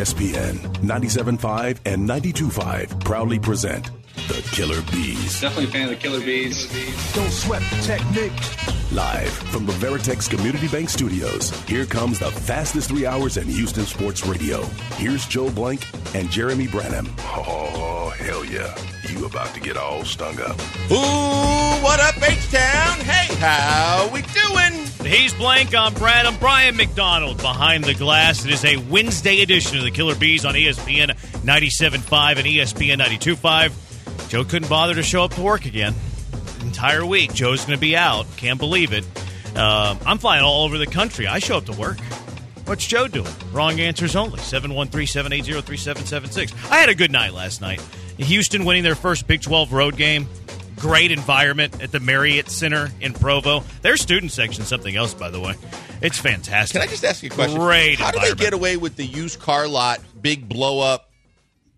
ESPN 97.5 and 92.5 proudly present the Killer B's. Definitely a fan of the Killer B's. Don't sweat the technique. Live from the Veritex Community Bank Studios, here comes the fastest three hours in Houston sports radio. Here's Joel Blank and Jeremy Branham. Oh, hell yeah. You about to get all stung up. Ooh, what up, H-Town? Hey, how we doing? He's Blank. I'm Brad. I'm Brian McDonald behind the glass. It is a Wednesday edition of the Killer B's on ESPN 97.5 and ESPN 92.5. Joe couldn't bother to show up to work again. Entire week, Joe's going to be out. Can't believe it. Uh, I'm flying all over the country. I show up to work. What's Joe doing? Wrong answers only. 713 780 3776. I had a good night last night. Houston winning their first Big 12 road game. Great environment at the Marriott Center in Provo. Their student section, something else, by the way. It's fantastic. Can I just ask you a question? Great How do they get away with the used car lot, big blow up?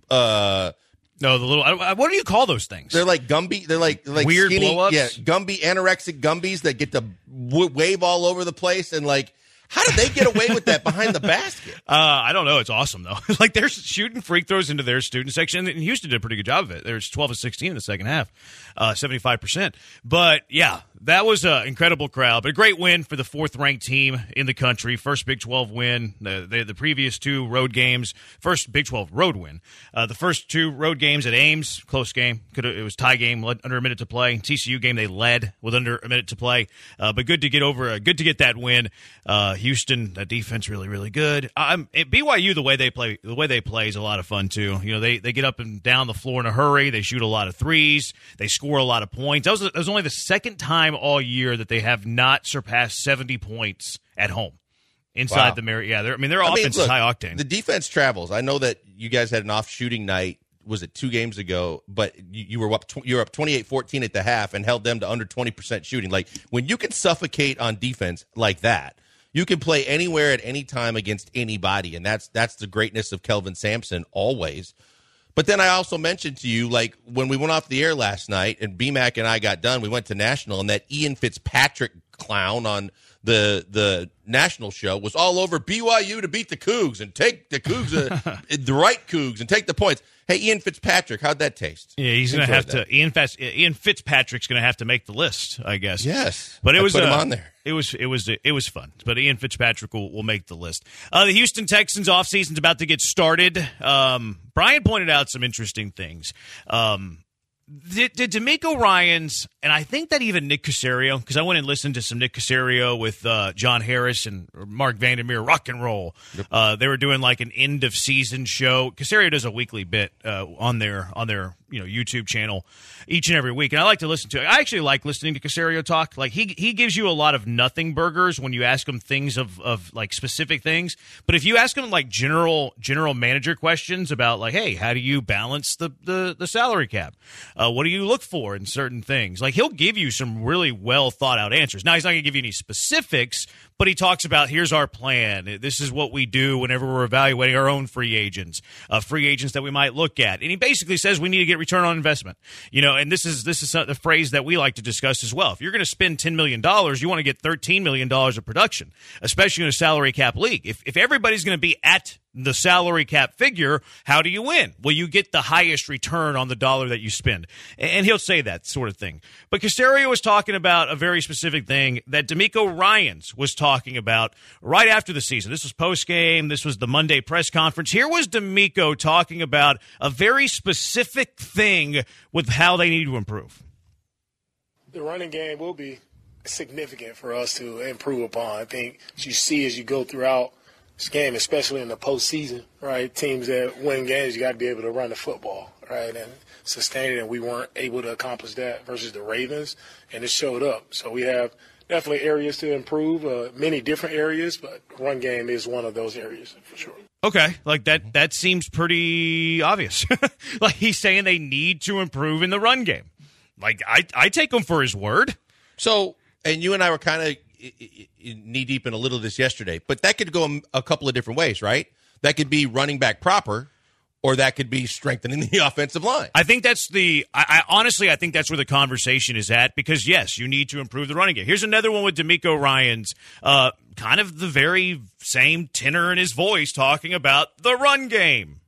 Uh, No, the little. What do you call those things? they're like Gumby. They're like they're like Weird skinny, blow-ups? Yeah, Gumby anorexic Gumbies that get to w- wave all over the place and like. How did they get away with that behind the basket? Uh, I don't know. It's awesome though. like they're shooting freak throws into their student section, and Houston did a pretty good job of it. There's 12 to 16 in the second half, uh, 75 percent. But yeah, that was an incredible crowd, but a great win for the fourth ranked team in the country. First Big 12 win. The the, the previous two road games, first Big 12 road win. Uh, the first two road games at Ames, close game. Could it was tie game, under a minute to play. TCU game they led with under a minute to play, uh, but good to get over. Uh, good to get that win. Uh, Houston, that defense really really good. At BYU the way they play the way they play is a lot of fun too. You know they they get up and down the floor in a hurry. They shoot a lot of threes. They score a lot of points. That was that was only the second time all year that they have not surpassed seventy points at home inside Wow. the Marriott. Yeah, they're, I mean their I mean, offense look, is high octane. The defense travels. I know that you guys had an off shooting night. Was it two games ago? But you, you were up. Tw- you were up 28-14 at the half and held them to under twenty percent shooting. Like when you can suffocate on defense like that, you can play anywhere at any time against anybody, and that's that's the greatness of Kelvin Sampson always. But then I also mentioned to you, like when we went off the air last night and BMAC and I got done, we went to national, and that Ian Fitzpatrick clown on the the national show was all over BYU to beat the Cougs and take the Cougs, uh, the right Cougs, and take the points. Hey, Ian Fitzpatrick, how'd that taste? Yeah, he's going to have to. Ian, Ian Fitzpatrick's going to have to make the list, I guess. Yes, but it I was put him uh, on there. It was it was it was fun. But Ian Fitzpatrick will, will make the list. Uh, the Houston Texans offseason's about to get started. Um, Brian pointed out some interesting things. Um, did, did DeMeco Ryans, and I think that even Nick Caserio, because I went and listened to some Nick Caserio with uh, John Harris and Marc Vandermeer, rock and roll. Uh, they were doing like an end of season show. Caserio does a weekly bit uh, on their on their you know YouTube channel each and every week, and I like to listen to it. I actually like listening to Caserio talk. Like he he gives you a lot of nothing burgers when you ask him things of of like specific things, but if you ask him like general general manager questions about like, hey, how do you balance the the, the salary cap? Uh, what do you look for in certain things? Like he'll give you some really well thought out answers. Now he's not going to give you any specifics, but he talks about here's our plan. This is what we do whenever we're evaluating our own free agents, uh, free agents that we might look at, and he basically says we need to get return on investment. You know, and this is this is the phrase that we like to discuss as well. If you're going to spend ten million dollars, you want to get thirteen million dollars of production, especially in a salary cap league. If if everybody's going to be at the salary cap figure, how do you win? Well, you get the highest return on the dollar that you spend. And he'll say that sort of thing. But Caserio was talking about a very specific thing that DeMeco Ryans was talking about right after the season. This was post game. This was the Monday press conference. Here was DeMeco talking about a very specific thing with how they need to improve. the running game will be significant for us to improve upon. I think you see as you go throughout this game, especially in the postseason, right? Teams that win games, you got to be able to run the football, right, and sustain it. And we weren't able to accomplish that versus the Ravens, and it showed up. So we have definitely areas to improve, uh, many different areas, but run game is one of those areas for sure. Okay, like that that seems pretty obvious. like he's saying they need to improve in the run game. Like I I take him for his word. So, and you and I were kind of knee deep in a little of this yesterday, but that could go a- a couple of different ways, right? That could be running back proper, or that could be strengthening the offensive line. I think that's the. I, I honestly, I think that's where the conversation is at because yes, you need to improve the running game. Here's another one with DeMeco Ryans. Uh, kind of the very same tenor in his voice talking about the run game.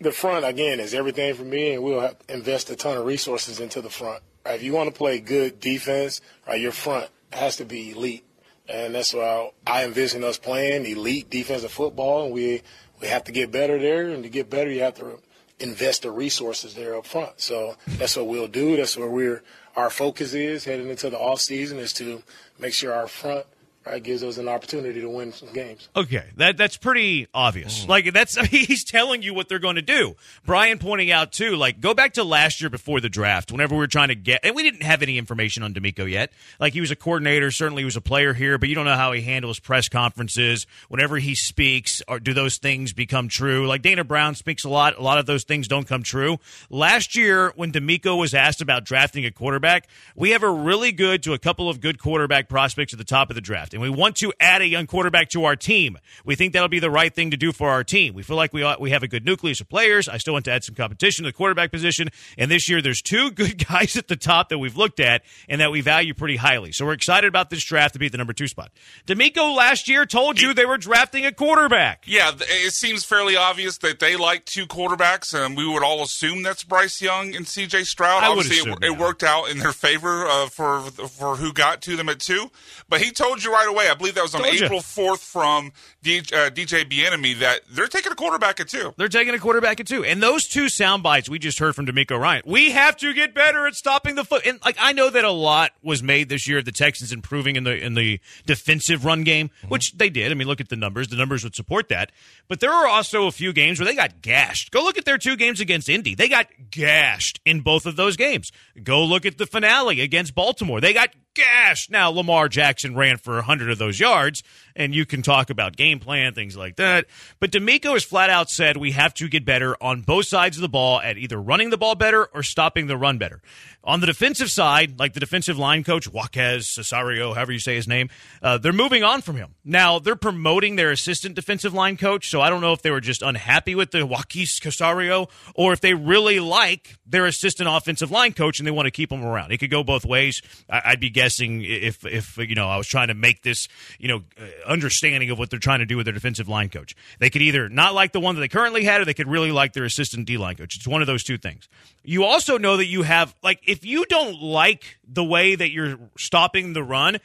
The front again is everything for me, and we'll invest a ton of resources into the front. Right? If you want to play good defense, right, your front has to be elite, and that's why I envision us playing elite defensive football. And we we have to get better there, and to get better, you have to invest the resources there up front. So that's what we'll do. That's where we're our focus is heading into the off season is to make sure our front right, gives us an opportunity to win some games. Okay, that that's pretty obvious. Mm. Like that's he's telling you what they're going to do. Brian pointing out too, like go back to last year before the draft, whenever we were trying to get, and we didn't have any information on DeMeco yet. Like he was a coordinator, certainly he was a player here, but you don't know how he handles press conferences. Whenever he speaks, or do those things become true? Like Dana Brown speaks a lot, a lot of those things don't come true. Last year, when DeMeco was asked about drafting a quarterback, we have a really good to a couple of good quarterback prospects at the top of the draft and we want to add a young quarterback to our team. We think that'll be the right thing to do for our team. We feel like we ought, we have a good nucleus of players. I still want to add some competition to the quarterback position. And this year, there's two good guys at the top that we've looked at and that we value pretty highly. So we're excited about this draft to be the number two spot. DeMeco last year told you they were drafting a quarterback. Yeah, it seems fairly obvious that they like two quarterbacks, and we would all assume that's Bryce Young and C.J. Stroud. I Obviously, assume, it, it, worked out in their favor uh, for for who got to them at two. But he told you right away. I believe that was on Told April fourth from DJ, uh, DJ Bieniemy that they're taking a quarterback at two. They're taking a quarterback at two, and those two sound bites we just heard from DeMeco Ryan. We have to get better at stopping the foot. And like I know that a lot was made this year. Of the Texans improving in the in the defensive run game, mm-hmm. which they did. I mean, look at the numbers. The numbers would support that. But there are also a few games where they got gashed. Go look at their two games against Indy. They got gashed in both of those games. Go look at the finale against Baltimore. They got gashed. Now Lamar Jackson ran for hundred of those yards, and you can talk about game plan, things like that. But DeMeco has flat out said we have to get better on both sides of the ball at either running the ball better or stopping the run better. On the defensive side, like the defensive line coach, Jaquez Cesario, however you say his name, uh, they're moving on from him. Now, they're promoting their assistant defensive line coach, so I don't know if they were just unhappy with the Jaquez Cesario or if they really like their assistant offensive line coach and they want to keep him around. It could go both ways. I- would be guessing if, if, you know, I was trying to make this, you know, understanding of what they're trying to do with their defensive line coach. They could either not like the one that they currently had or they could really like their assistant D line coach. It's one of those two things. You also know that you have, like, if you don't like the way that you're stopping the run,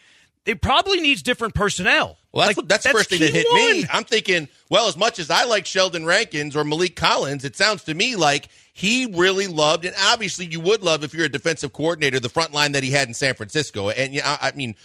it probably needs different personnel. Well, that's like, that's, that's the first thing that hit one. me. I'm thinking, well, as much as I like Sheldon Rankins or Maliek Collins, it sounds to me like he really loved, and obviously you would love if you're a defensive coordinator, the front line that he had in San Francisco. And you know, I mean,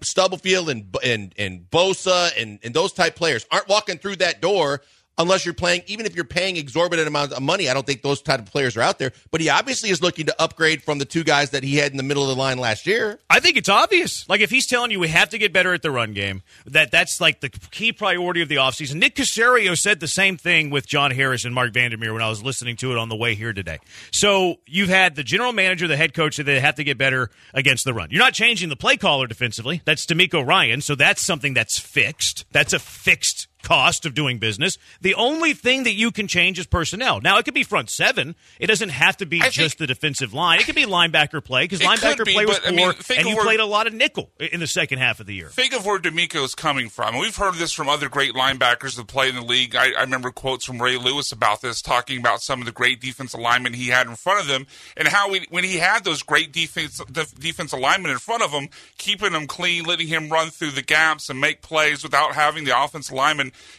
Stubblefield and and and Bosa and and those type players aren't walking through that door unless you're playing, even if you're paying exorbitant amounts of money. I don't think those type of players are out there. But he obviously is looking to upgrade from the two guys that he had in the middle of the line last year. I think it's obvious. Like if he's telling you we have to get better at the run game, that that's like the key priority of the offseason. Nick Caserio said the same thing with John Harris and Marc Vandermeer when I was listening to it on the way here today. So you've had the general manager, the head coach, that they have to get better against the run. You're not changing the play caller defensively. That's DeMeco Ryan. So that's something that's fixed. That's a fixed cost of doing business. The only thing that you can change is personnel. Now, it could be front seven. It doesn't have to be I just think, the defensive line. It could be linebacker play because linebacker be, play was but, I poor, mean, think and you where- played a lot of nickel in the second half of the year. Think of where DeMeco is coming from. We've heard this from other great linebackers that play in the league. I, I remember quotes from Ray Lewis about this, talking about some of the great defense alignment he had in front of them, and how we, when he had those great defense def, defense alignment in front of him, keeping him clean, letting him run through the gaps and make plays without having the offense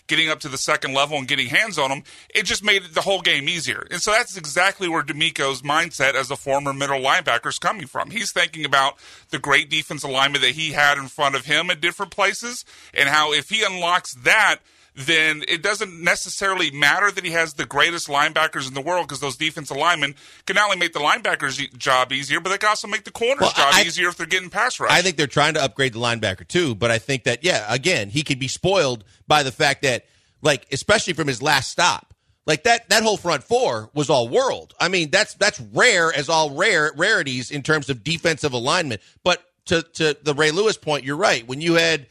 getting up to the second level and getting hands on them, it just made the whole game easier. And so that's exactly where DeMeco's mindset as a former middle linebacker is coming from. He's thinking about the great defense alignment that he had in front of him at different places, and how if he unlocks that, then it doesn't necessarily matter that he has the greatest linebackers in the world because those defensive linemen can not only make the linebackers' job easier, but they can also make the corner's Well, job I- easier if they're getting pass rush. I think they're trying to upgrade the linebacker too, but I think that yeah, again, he could be spoiled by the fact that like especially from his last stop. Like that that whole front four was all world. I mean, that's that's rare as all rare rarities in terms of defensive alignment. But to to the Ray Lewis point, you're right. When you had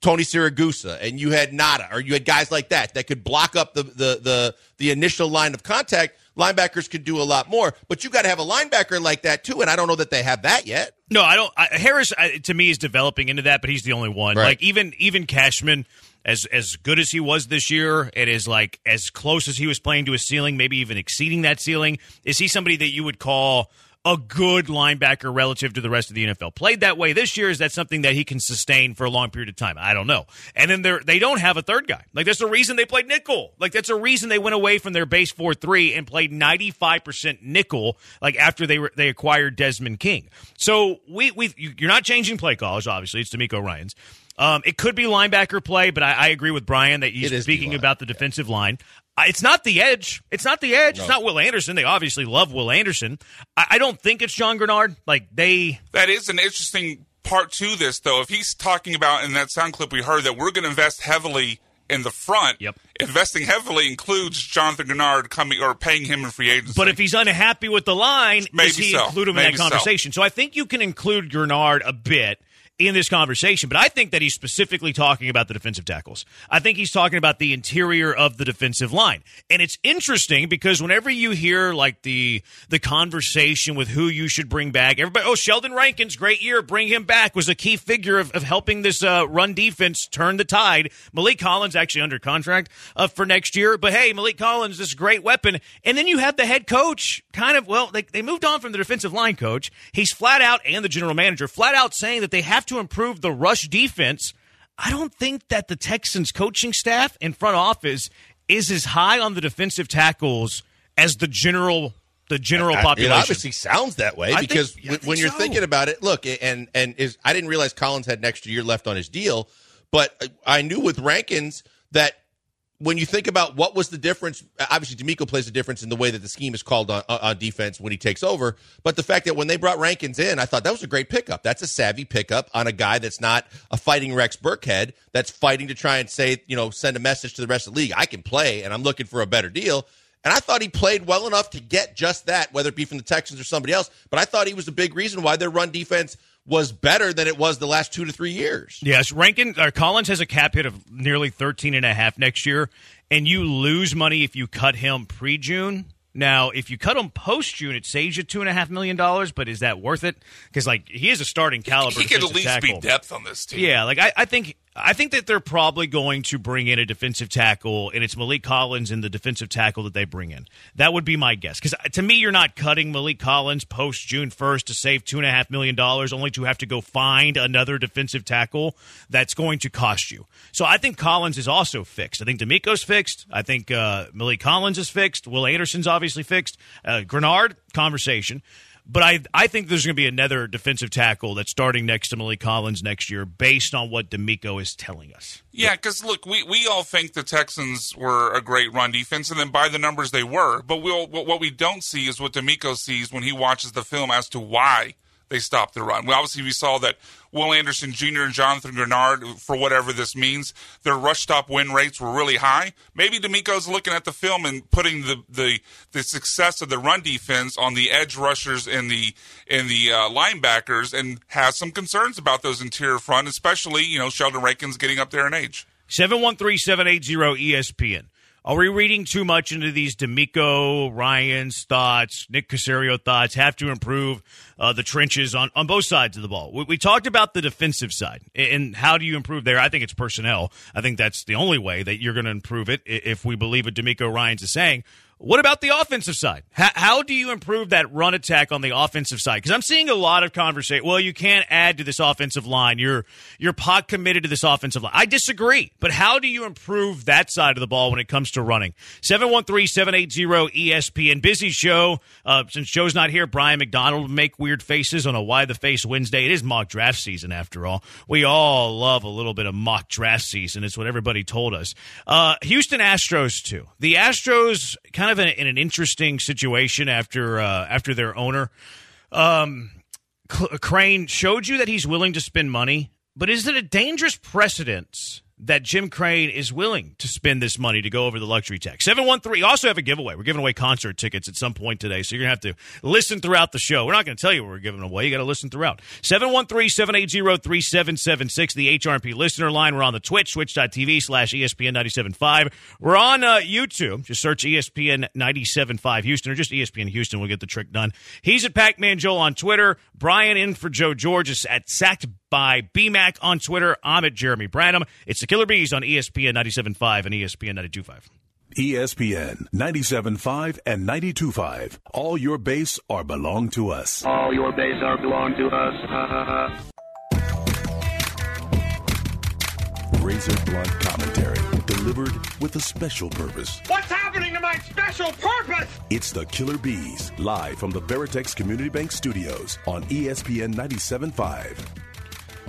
Tony Siragusa and you had Nada or you had guys like that that could block up the the the, the initial line of contact, linebackers could do a lot more. But you got to have a linebacker like that too, and I don't know that they have that yet. No, I don't. I, Harris I, to me is developing into that, but he's the only one. Right. Like even even Cashman, as as good as he was this year, it is like as close as he was playing to a ceiling, maybe even exceeding that ceiling. Is he somebody that you would call? A good linebacker relative to the rest of the NFL. Played that way this year. Is that something that he can sustain for a long period of time? I don't know. And then they they don't have a third guy. Like that's the reason they played nickel. Like that's a reason they went away from their base four three and played ninety five percent nickel. Like after they were they acquired Desmond King. So we we you're not changing play calls. Obviously, it's DeMeco Ryans. Um, it could be linebacker play, but I, I agree with Brian that he's speaking D-line, about the defensive line. It's not the edge. It's not the edge. It's not Will Anderson. They obviously love Will Anderson. I, I don't think it's John Greenard. Like they That is an interesting part to this, though. If he's talking about in that sound clip we heard that we're going to invest heavily in the front, Yep. investing heavily includes Jonathan Greenard coming or paying him in free agency. But if he's unhappy with the line, Maybe does he so. include him in Maybe that so. conversation? So. I think you can include Greenard a bit in this conversation, but I think that he's specifically talking about the defensive tackles. I think he's talking about the interior of the defensive line. And it's interesting because whenever you hear like the the conversation with who you should bring back, everybody, oh, Sheldon Rankins, great year, bring him back, was a key figure of, of helping this uh, run defense turn the tide. Maliek Collins actually under contract uh, for next year, but hey, Maliek Collins, this great weapon. And then you have the head coach kind of, well, they, they moved on from the defensive line coach. He's flat out, and the general manager, flat out saying that they have to improve the rush defense. I don't think that the Texans coaching staff and front office is as high on the defensive tackles as the general the general I- population. It obviously sounds that way I think- because when, think when you're so. thinking about it, look, and and is I didn't realize Collins had an extra year left on his deal, but I knew with Rankins that when you think about what was the difference, obviously DeMeco plays a difference in the way that the scheme is called on, on defense when he takes over. But the fact that when they brought Rankins in, I thought that was a great pickup. That's a savvy pickup on a guy that's not a fighting Rex Burkhead that's fighting to try and say, you know, send a message to the rest of the league. I can play and I'm looking for a better deal. And I thought he played well enough to get just that, whether it be from the Texans or somebody else. But I thought he was a big reason why their run defense was better than it was the last two to three years. Yes, Rankin or Collins has a cap hit of nearly 13 and a half next year and you lose money if you cut him pre-June. Now, if you cut him post-June, it saves you two and a half million dollars. But is that worth it? Because like he is a starting caliber. he could at least tackle. be depth on this team. Yeah, like I, I think I think that they're probably going to bring in a defensive tackle, and it's Maliek Collins and the defensive tackle that they bring in. That would be my guess. Because to me, you're not cutting Maliek Collins post June first to save two and a half million dollars, only to have to go find another defensive tackle that's going to cost you. So I think Collins is also fixed. I think DeMeco's fixed. I think uh, Maliek Collins is fixed. Will Anderson's obviously fixed. Uh, Greenard conversation. But I I think there's going to be another defensive tackle that's starting next to Maliek Collins next year, based on what DeMeco is telling us. Yeah, because look, we, we all think the Texans were a great run defense, and then by the numbers they were. But we'll, what what we don't see is what DeMeco sees when he watches the film as to why they stopped the run. Well, obviously, we saw that Will Anderson Jr. and Jonathan Greenard, for whatever this means, their rush stop win rates were really high. Maybe DeMeco's looking at the film and putting the, the, the success of the run defense on the edge rushers and the and the uh, linebackers, and has some concerns about those interior front, especially you know Sheldon Rankins getting up there in age. 713 780 ESPN. Are we reading too much into these DeMeco, Ryan's thoughts, Nick Caserio thoughts? Have to improve uh, the trenches on, on both sides of the ball. We, we talked about the defensive side and how do you improve there? I think it's personnel. I think that's the only way that you're going to improve it if we believe what DeMeco Ryans is saying. What about the offensive side? How, how do you improve that run attack on the offensive side? Because I'm seeing a lot of conversation. Well, you can't add to this offensive line. You're you're pot committed to this offensive line. I disagree. But how do you improve that side of the ball when it comes to running? 713-780-ESPN. Busy show. Uh, since Joe's not here, Brian McDonald will make weird faces on a Why the Face Wednesday. It is mock draft season after all. We all love a little bit of mock draft season. It's what everybody told us. Uh, Houston Astros too. The Astros kind of in, in an interesting situation after uh, after their owner um, Cl- Crane showed you that he's willing to spend money, but is it a dangerous precedent that Jim Crane is willing to spend this money to go over the luxury tax. 713. Also have a giveaway. We're giving away concert tickets at some point today, so you're going to have to listen throughout the show. We're not going to tell you what we're giving away. You got to listen throughout. 713-780-3776, the HRP listener line. We're on the Twitch, twitch.tv slash ESPN 975. We're on uh, YouTube. Just search ESPN 975 Houston or just ESPN Houston. We'll get the trick done. He's at Pac-Man Joel on Twitter. Brian in for Joe George is at Sacked by BMAC on Twitter. I'm at Jeremy Branham. It's the Killer B's on ESPN 97.5 and ESPN 92.5. ESPN 97.5 and 92.5. All your base are belong to us. All your base are belong to us. Razor blunt commentary delivered with a special purpose. What's happening to my special purpose? It's the Killer B's, live from the Veritex Community Bank Studios on ESPN 97.5.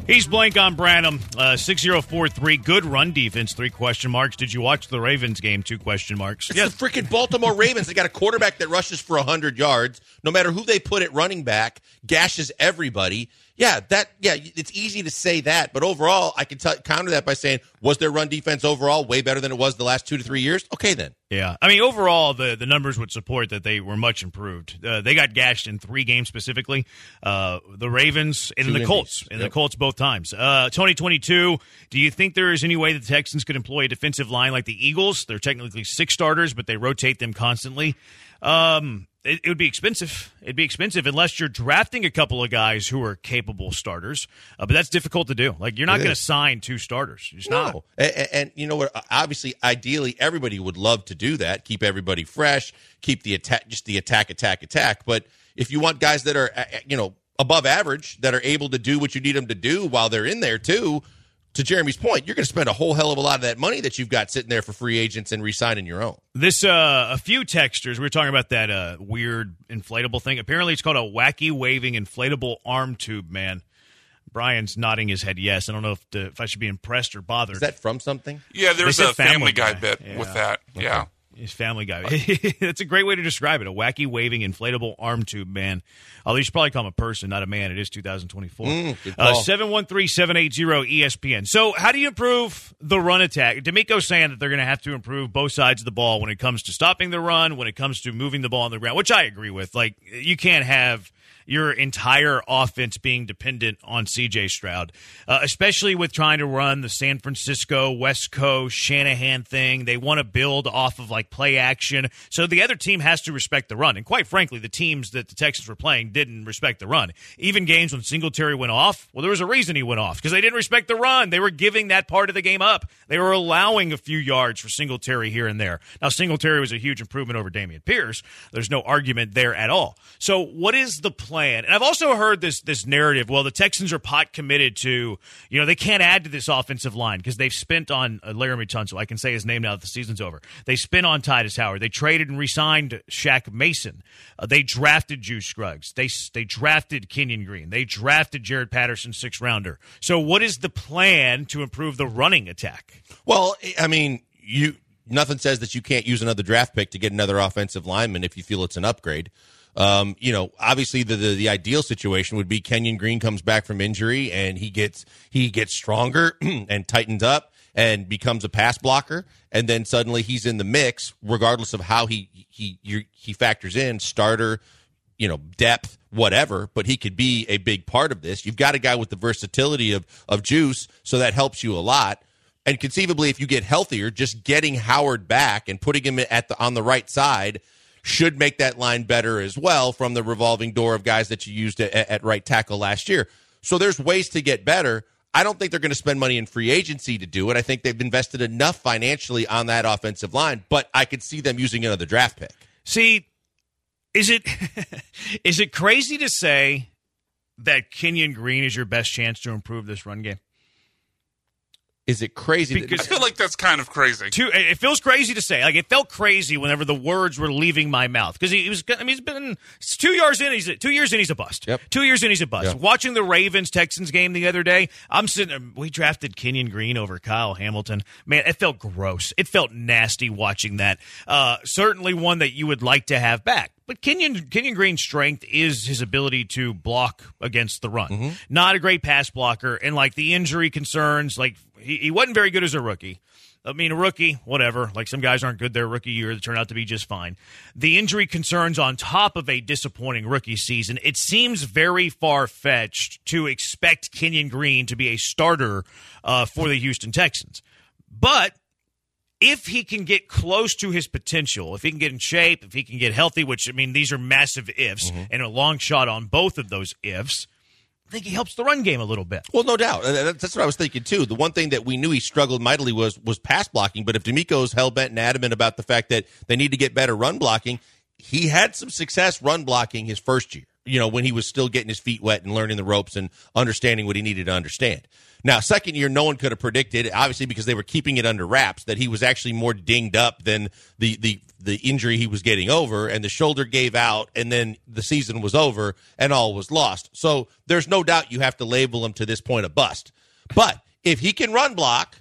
He's blank on Branham. Uh, 6043. Good run defense. Three question marks. Did you watch the Ravens game? Two question marks. It's the freaking Baltimore Ravens. They got a quarterback that rushes for 100 yards. No matter who they put at running back, gashes everybody. Yeah, that yeah, it's easy to say that, but overall, I can counter that by saying, was their run defense overall way better than it was the last two to three years? Okay, then. Yeah, I mean, overall, the, the numbers would support that they were much improved. Uh, they got gashed in three games specifically. Uh, the Ravens and Two the. Colts, and the Colts both times. Uh, Tony twenty two. Do you think there is any way the Texans could employ a defensive line like the Eagles? They're technically six starters, but they rotate them constantly. Um, it, it would be expensive. It'd be expensive unless you're drafting a couple of guys who are capable starters. Uh, but that's difficult to do. Like you're not going to sign two starters. It's not. No. And, and you know what? Obviously, ideally, everybody would love to do that. Keep everybody fresh. Keep the attack, just the attack, attack, attack. But if you want guys that are, you know, above average, that are able to do what you need them to do while they're in there too. To Jeremy's point, you're going to spend a whole hell of a lot of that money that you've got sitting there for free agents and re-signing your own. This uh a few textures we were talking about that uh weird inflatable thing. Apparently it's called a wacky waving inflatable arm tube, man. Brian's nodding his head yes. I don't know if the, if I should be impressed or bothered. Is that from something? Yeah, there's a Family, Family Guy, Guy. bit Yeah. with that. Yeah. His family guy. That's a great way to describe it. A wacky waving inflatable arm tube man. Although you should probably call him a person, not a man. It is 2024. Mm, Uh, 713-780 ESPN. So how do you improve the run attack? DeMeco's saying that they're going to have to improve both sides of the ball when it comes to stopping the run, when it comes to moving the ball on the ground, which I agree with. Like you can't have your entire offense being dependent on CJ Stroud, uh, especially with trying to run the San Francisco West Coast Shanahan thing. They want to build off of like play action. So the other team has to respect the run. And quite frankly, the teams that the Texans were playing didn't respect the run. Even games when Singletary went off, well, there was a reason he went off because they didn't respect the run. They were giving that part of the game up. They were allowing a few yards for Singletary here and there. Now, Singletary was a huge improvement over Dameon Pierce. There's no argument there at all. So, what is the plan? And I've also heard this this narrative. Well, the Texans are pot committed to, you know, they can't add to this offensive line because they've spent on uh, Laremy Tunsil. I can say his name now that the season's over. They spent on Tytus Howard. They traded and re-signed Shaq Mason. Uh, they drafted Juice Scruggs. They they drafted Kenyon Green. They drafted Jarrett Patterson, six rounder. So, what is the plan to improve the running attack? Well, I mean, you nothing says that you can't use another draft pick to get another offensive lineman if you feel it's an upgrade. Um, you know, obviously the, the the ideal situation would be Kenyon Green comes back from injury and he gets he gets stronger and tightens up and becomes a pass blocker, and then suddenly he's in the mix, regardless of how he he he factors in starter, you know, depth, whatever, but he could be a big part of this. You've got a guy with the versatility of of juice, so that helps you a lot. And conceivably, if you get healthier, just getting Howard back and putting him at the on the right side should make that line better as well from the revolving door of guys that you used at, at right tackle last year. So there's ways to get better. I don't think they're going to spend money in free agency to do it. I think they've invested enough financially on that offensive line, but I could see them using another draft pick. See, is it is it crazy to say that Kenyon Green is your best chance to improve this run game? Is it crazy? Because- I feel like that's kind of crazy. Too, it feels crazy to say. Like it felt crazy whenever the words were leaving my mouth because he, he was. I mean, he's been it's two years in. He's two years in. He's a bust. Yep. Two years in. He's a bust. Yep. Watching the Ravens Texans game the other day, I'm sitting. there, We drafted Kenyon Green over Kyle Hamilton. Man, it felt gross. It felt nasty watching that. Uh, certainly one that you would like to have back. But Kenyon Kenyon Green's strength is his ability to block against the run. Not a great pass blocker, and like the injury concerns, like he, he wasn't very good as a rookie. I mean, a rookie, whatever. Like some guys aren't good their rookie year; they turn out to be just fine. The injury concerns on top of a disappointing rookie season. It seems very far fetched to expect Kenyon Green to be a starter uh, for the Houston Texans, but if he can get close to his potential, if he can get in shape, if he can get healthy, which I mean, these are massive ifs and a long shot on both of those ifs. I think he helps the run game a little bit. Well, no doubt. That's that's what I was thinking too. The one thing that we knew he struggled mightily was was pass blocking. But if DeMeco's hell bent and adamant about the fact that they need to get better run blocking, he had some success run blocking his first year. You know, when he was still getting his feet wet and learning the ropes and understanding what he needed to understand. Now, second year, no one could have predicted, obviously because they were keeping it under wraps, that he was actually more dinged up than the the the injury he was getting over, and the shoulder gave out, and then the season was over, and all was lost. So there's no doubt you have to label him to this point a bust. But if he can run block,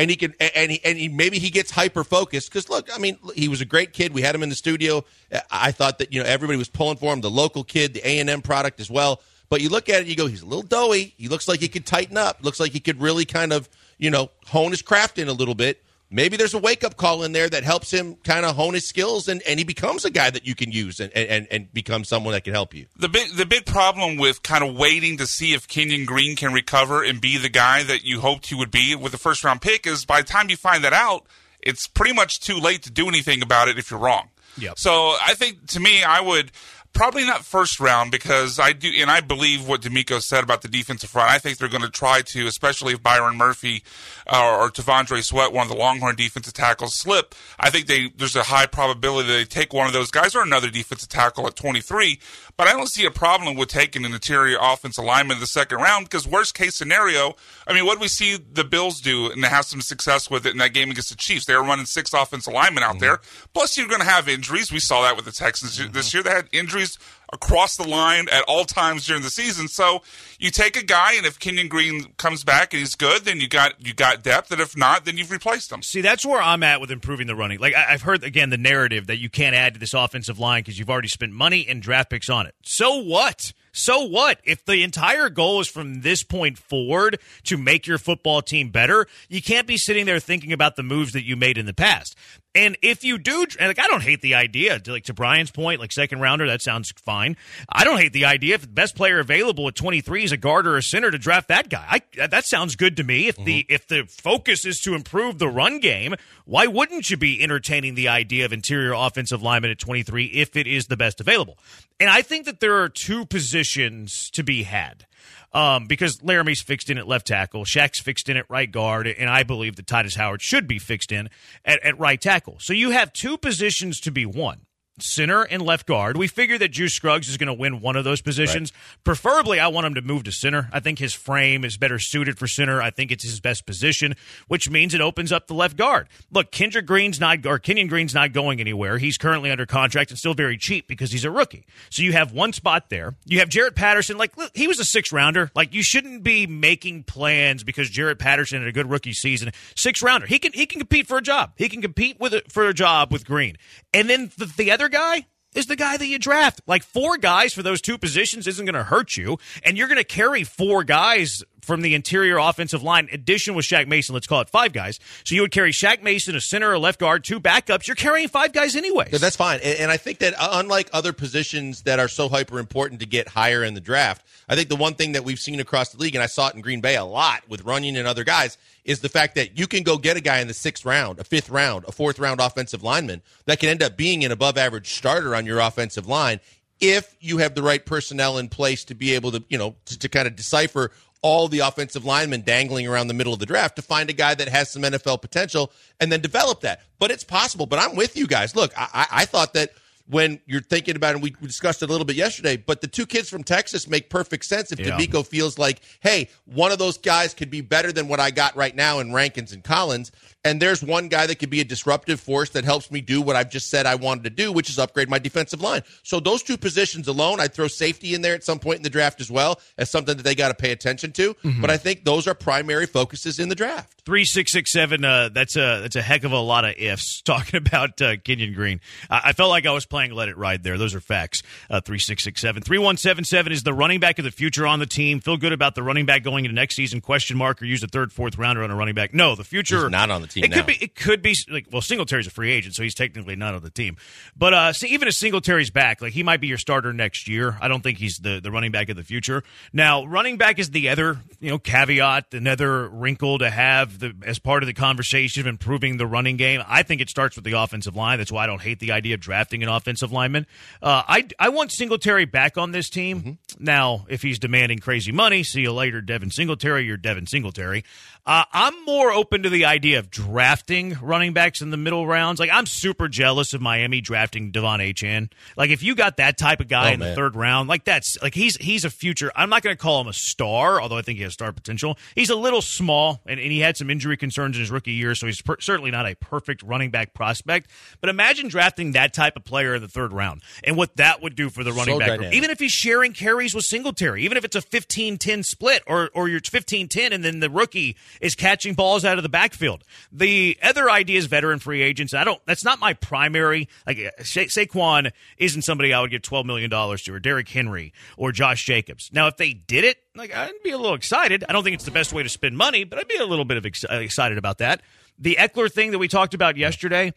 and he can and he, and he, maybe he gets hyper focused because look i mean he was a great kid. We had him in the studio. I thought that you know everybody was pulling for him the local kid the a&m product as well. But you look at it you go he's a little doughy. He looks like he could tighten up. Looks like he could really kind of you know hone his craft in a little bit maybe there's a wake up call in there that helps him kind of hone his skills and, and he becomes a guy that you can use and, and, and become someone that can help you The big the big problem with kind of waiting to see if Kenyon Green can recover and be the guy that you hoped he would be with the first round pick is by the time you find that out, it's pretty much too late to do anything about it if you're wrong. Yep. So I think to me, I would probably not first round because I do, and I believe what DeMeco said about the defensive front. I think they're going to try to, especially if Byron Murphy uh, or T'Vondre Sweat, one of the Longhorn defensive tackles, slip. I think they there's a high probability they take one of those guys or another defensive tackle at 23. But I don't see a problem with taking an interior offensive lineman in the second round because worst case scenario, I mean, what did we see the Bills do and have some success with it in that game against the Chiefs? They were running six offensive linemen out mm-hmm. there. Plus, you're going to have injuries. We saw that with the Texans this mm-hmm. year. They had injuries across the line at all times during the season. So you take a guy, and if Kenyon Green comes back and he's good, then you got you got depth. And if not, then you've replaced him. See, that's where I'm at with improving the running. Like I- I've heard again the narrative that you can't add to this offensive line because you've already spent money and draft picks on it. So what? So what? If the entire goal is from this point forward to make your football team better, you can't be sitting there thinking about the moves that you made in the past. And if you do, and like I don't hate the idea. To, like to Brian's point, like second rounder, that sounds fine. I don't hate the idea if the best player available at 23 is a guard or a center to draft that guy. I, that sounds good to me. If the mm-hmm. if the focus is to improve the run game, why wouldn't you be entertaining the idea of interior offensive lineman at 23 if it is the best available? And I think that there are two positions to be had. Um, because Laremy's fixed in at left tackle, Shaq's fixed in at right guard, and I believe that Tytus Howard should be fixed in at, at right tackle. So you have two positions to be won. Center and left guard. We figure that Juice Scruggs is going to win one of those positions. Preferably, I want him to move to center. I think his frame is better suited for center. I think it's his best position, which means it opens up the left guard. Look, Kendrick Green's not, or Kenyon Green's not going anywhere. He's currently under contract and still very cheap because he's a rookie. So you have one spot there. You have Jarrett Patterson. Like, look, he was a six rounder. Like, you shouldn't be making plans because Jarrett Patterson had a good rookie season. Six rounder. He can, he can compete for a job. He can compete with a, for a job with Green. And then the, the other guy, is the guy that you draft. Like four guys for those two positions isn't going to hurt you, and you're going to carry four guys from the interior offensive line. Addition with Shaq Mason, let's call it five guys. So you would carry Shaq Mason, a center, a left guard, two backups. You're carrying five guys anyway. Yeah, that's fine. And, and I think that uh, unlike other positions that are so hyper important to get higher in the draft, I think the one thing that we've seen across the league, and I saw it in Green Bay a lot with Runyan and other guys, is the fact that you can go get a guy in the sixth round, a fifth round, a fourth round offensive lineman that can end up being an above average starter on your offensive line if you have the right personnel in place to be able to, you know, to, to kind of decipher all the offensive linemen dangling around the middle of the draft to find a guy that has some NFL potential and then develop that. But it's possible. But I'm with you guys. Look, I, I, I thought that when you're thinking about it, and we discussed it a little bit yesterday, but the two kids from Texas make perfect sense if Yeah. DeMeco feels like, hey, one of those guys could be better than what I got right now in Rankins and Collins. And there's one guy that could be a disruptive force that helps me do what I've just said I wanted to do, which is upgrade my defensive line. So those two positions alone, I'd throw safety in there at some point in the draft as well as something that they got to pay attention to. Mm-hmm. But I think those are primary focuses in the draft. Three six six seven. Uh, that's a that's a heck of a lot of ifs talking about uh, Kenyon Green. I, I felt like I was playing playing Let It Ride there. Those are facts. Uh, 3667. 3177 is the running back of the future on the team. Feel good about the running back going into next season? Question mark or use a third, fourth rounder on a running back? No, the future. He's not on the team It now. could be, it could be, like, well, Singletary's a free agent, so he's technically not on the team. But uh, see, even if Singletary's back, like, he might be your starter next year. I don't think he's the, the running back of the future. Now, running back is the other, you know, caveat, another wrinkle to have the, as part of the conversation of improving the running game. I think it starts with the offensive line. That's why I don't hate the idea of drafting an offensive lineman. Uh, I, I want Singletary back on this team. Now, if he's demanding crazy money, see you later, Devin Singletary. You're Devin Singletary. Uh, I'm more open to the idea of drafting running backs in the middle rounds. Like, I'm super jealous of Miami drafting De'Von Achane. Like, if you got that type of guy Oh, in the third round, like that's like he's he's a future. I'm not going to call him a star, although I think he has star potential. He's a little small, and, and he had some injury concerns in his rookie year, so he's per- certainly not a perfect running back prospect. But imagine drafting that type of player in the third round, and what that would do for the running So back group. Even if he's sharing carries with Singletary, even if it's a 15-10 split, or or you're 15-10, and then the rookie is catching balls out of the backfield. The other idea is veteran free agents. I don't. That's not my primary. Like Sa- Saquon isn't somebody I would give 12 million dollars to, or Derrick Henry, or Josh Jacobs. Now, if they did it, like I'd be a little excited. I don't think it's the best way to spend money, but I'd be a little bit of ex- uh, excited about that. The Ekeler thing that we talked about yesterday.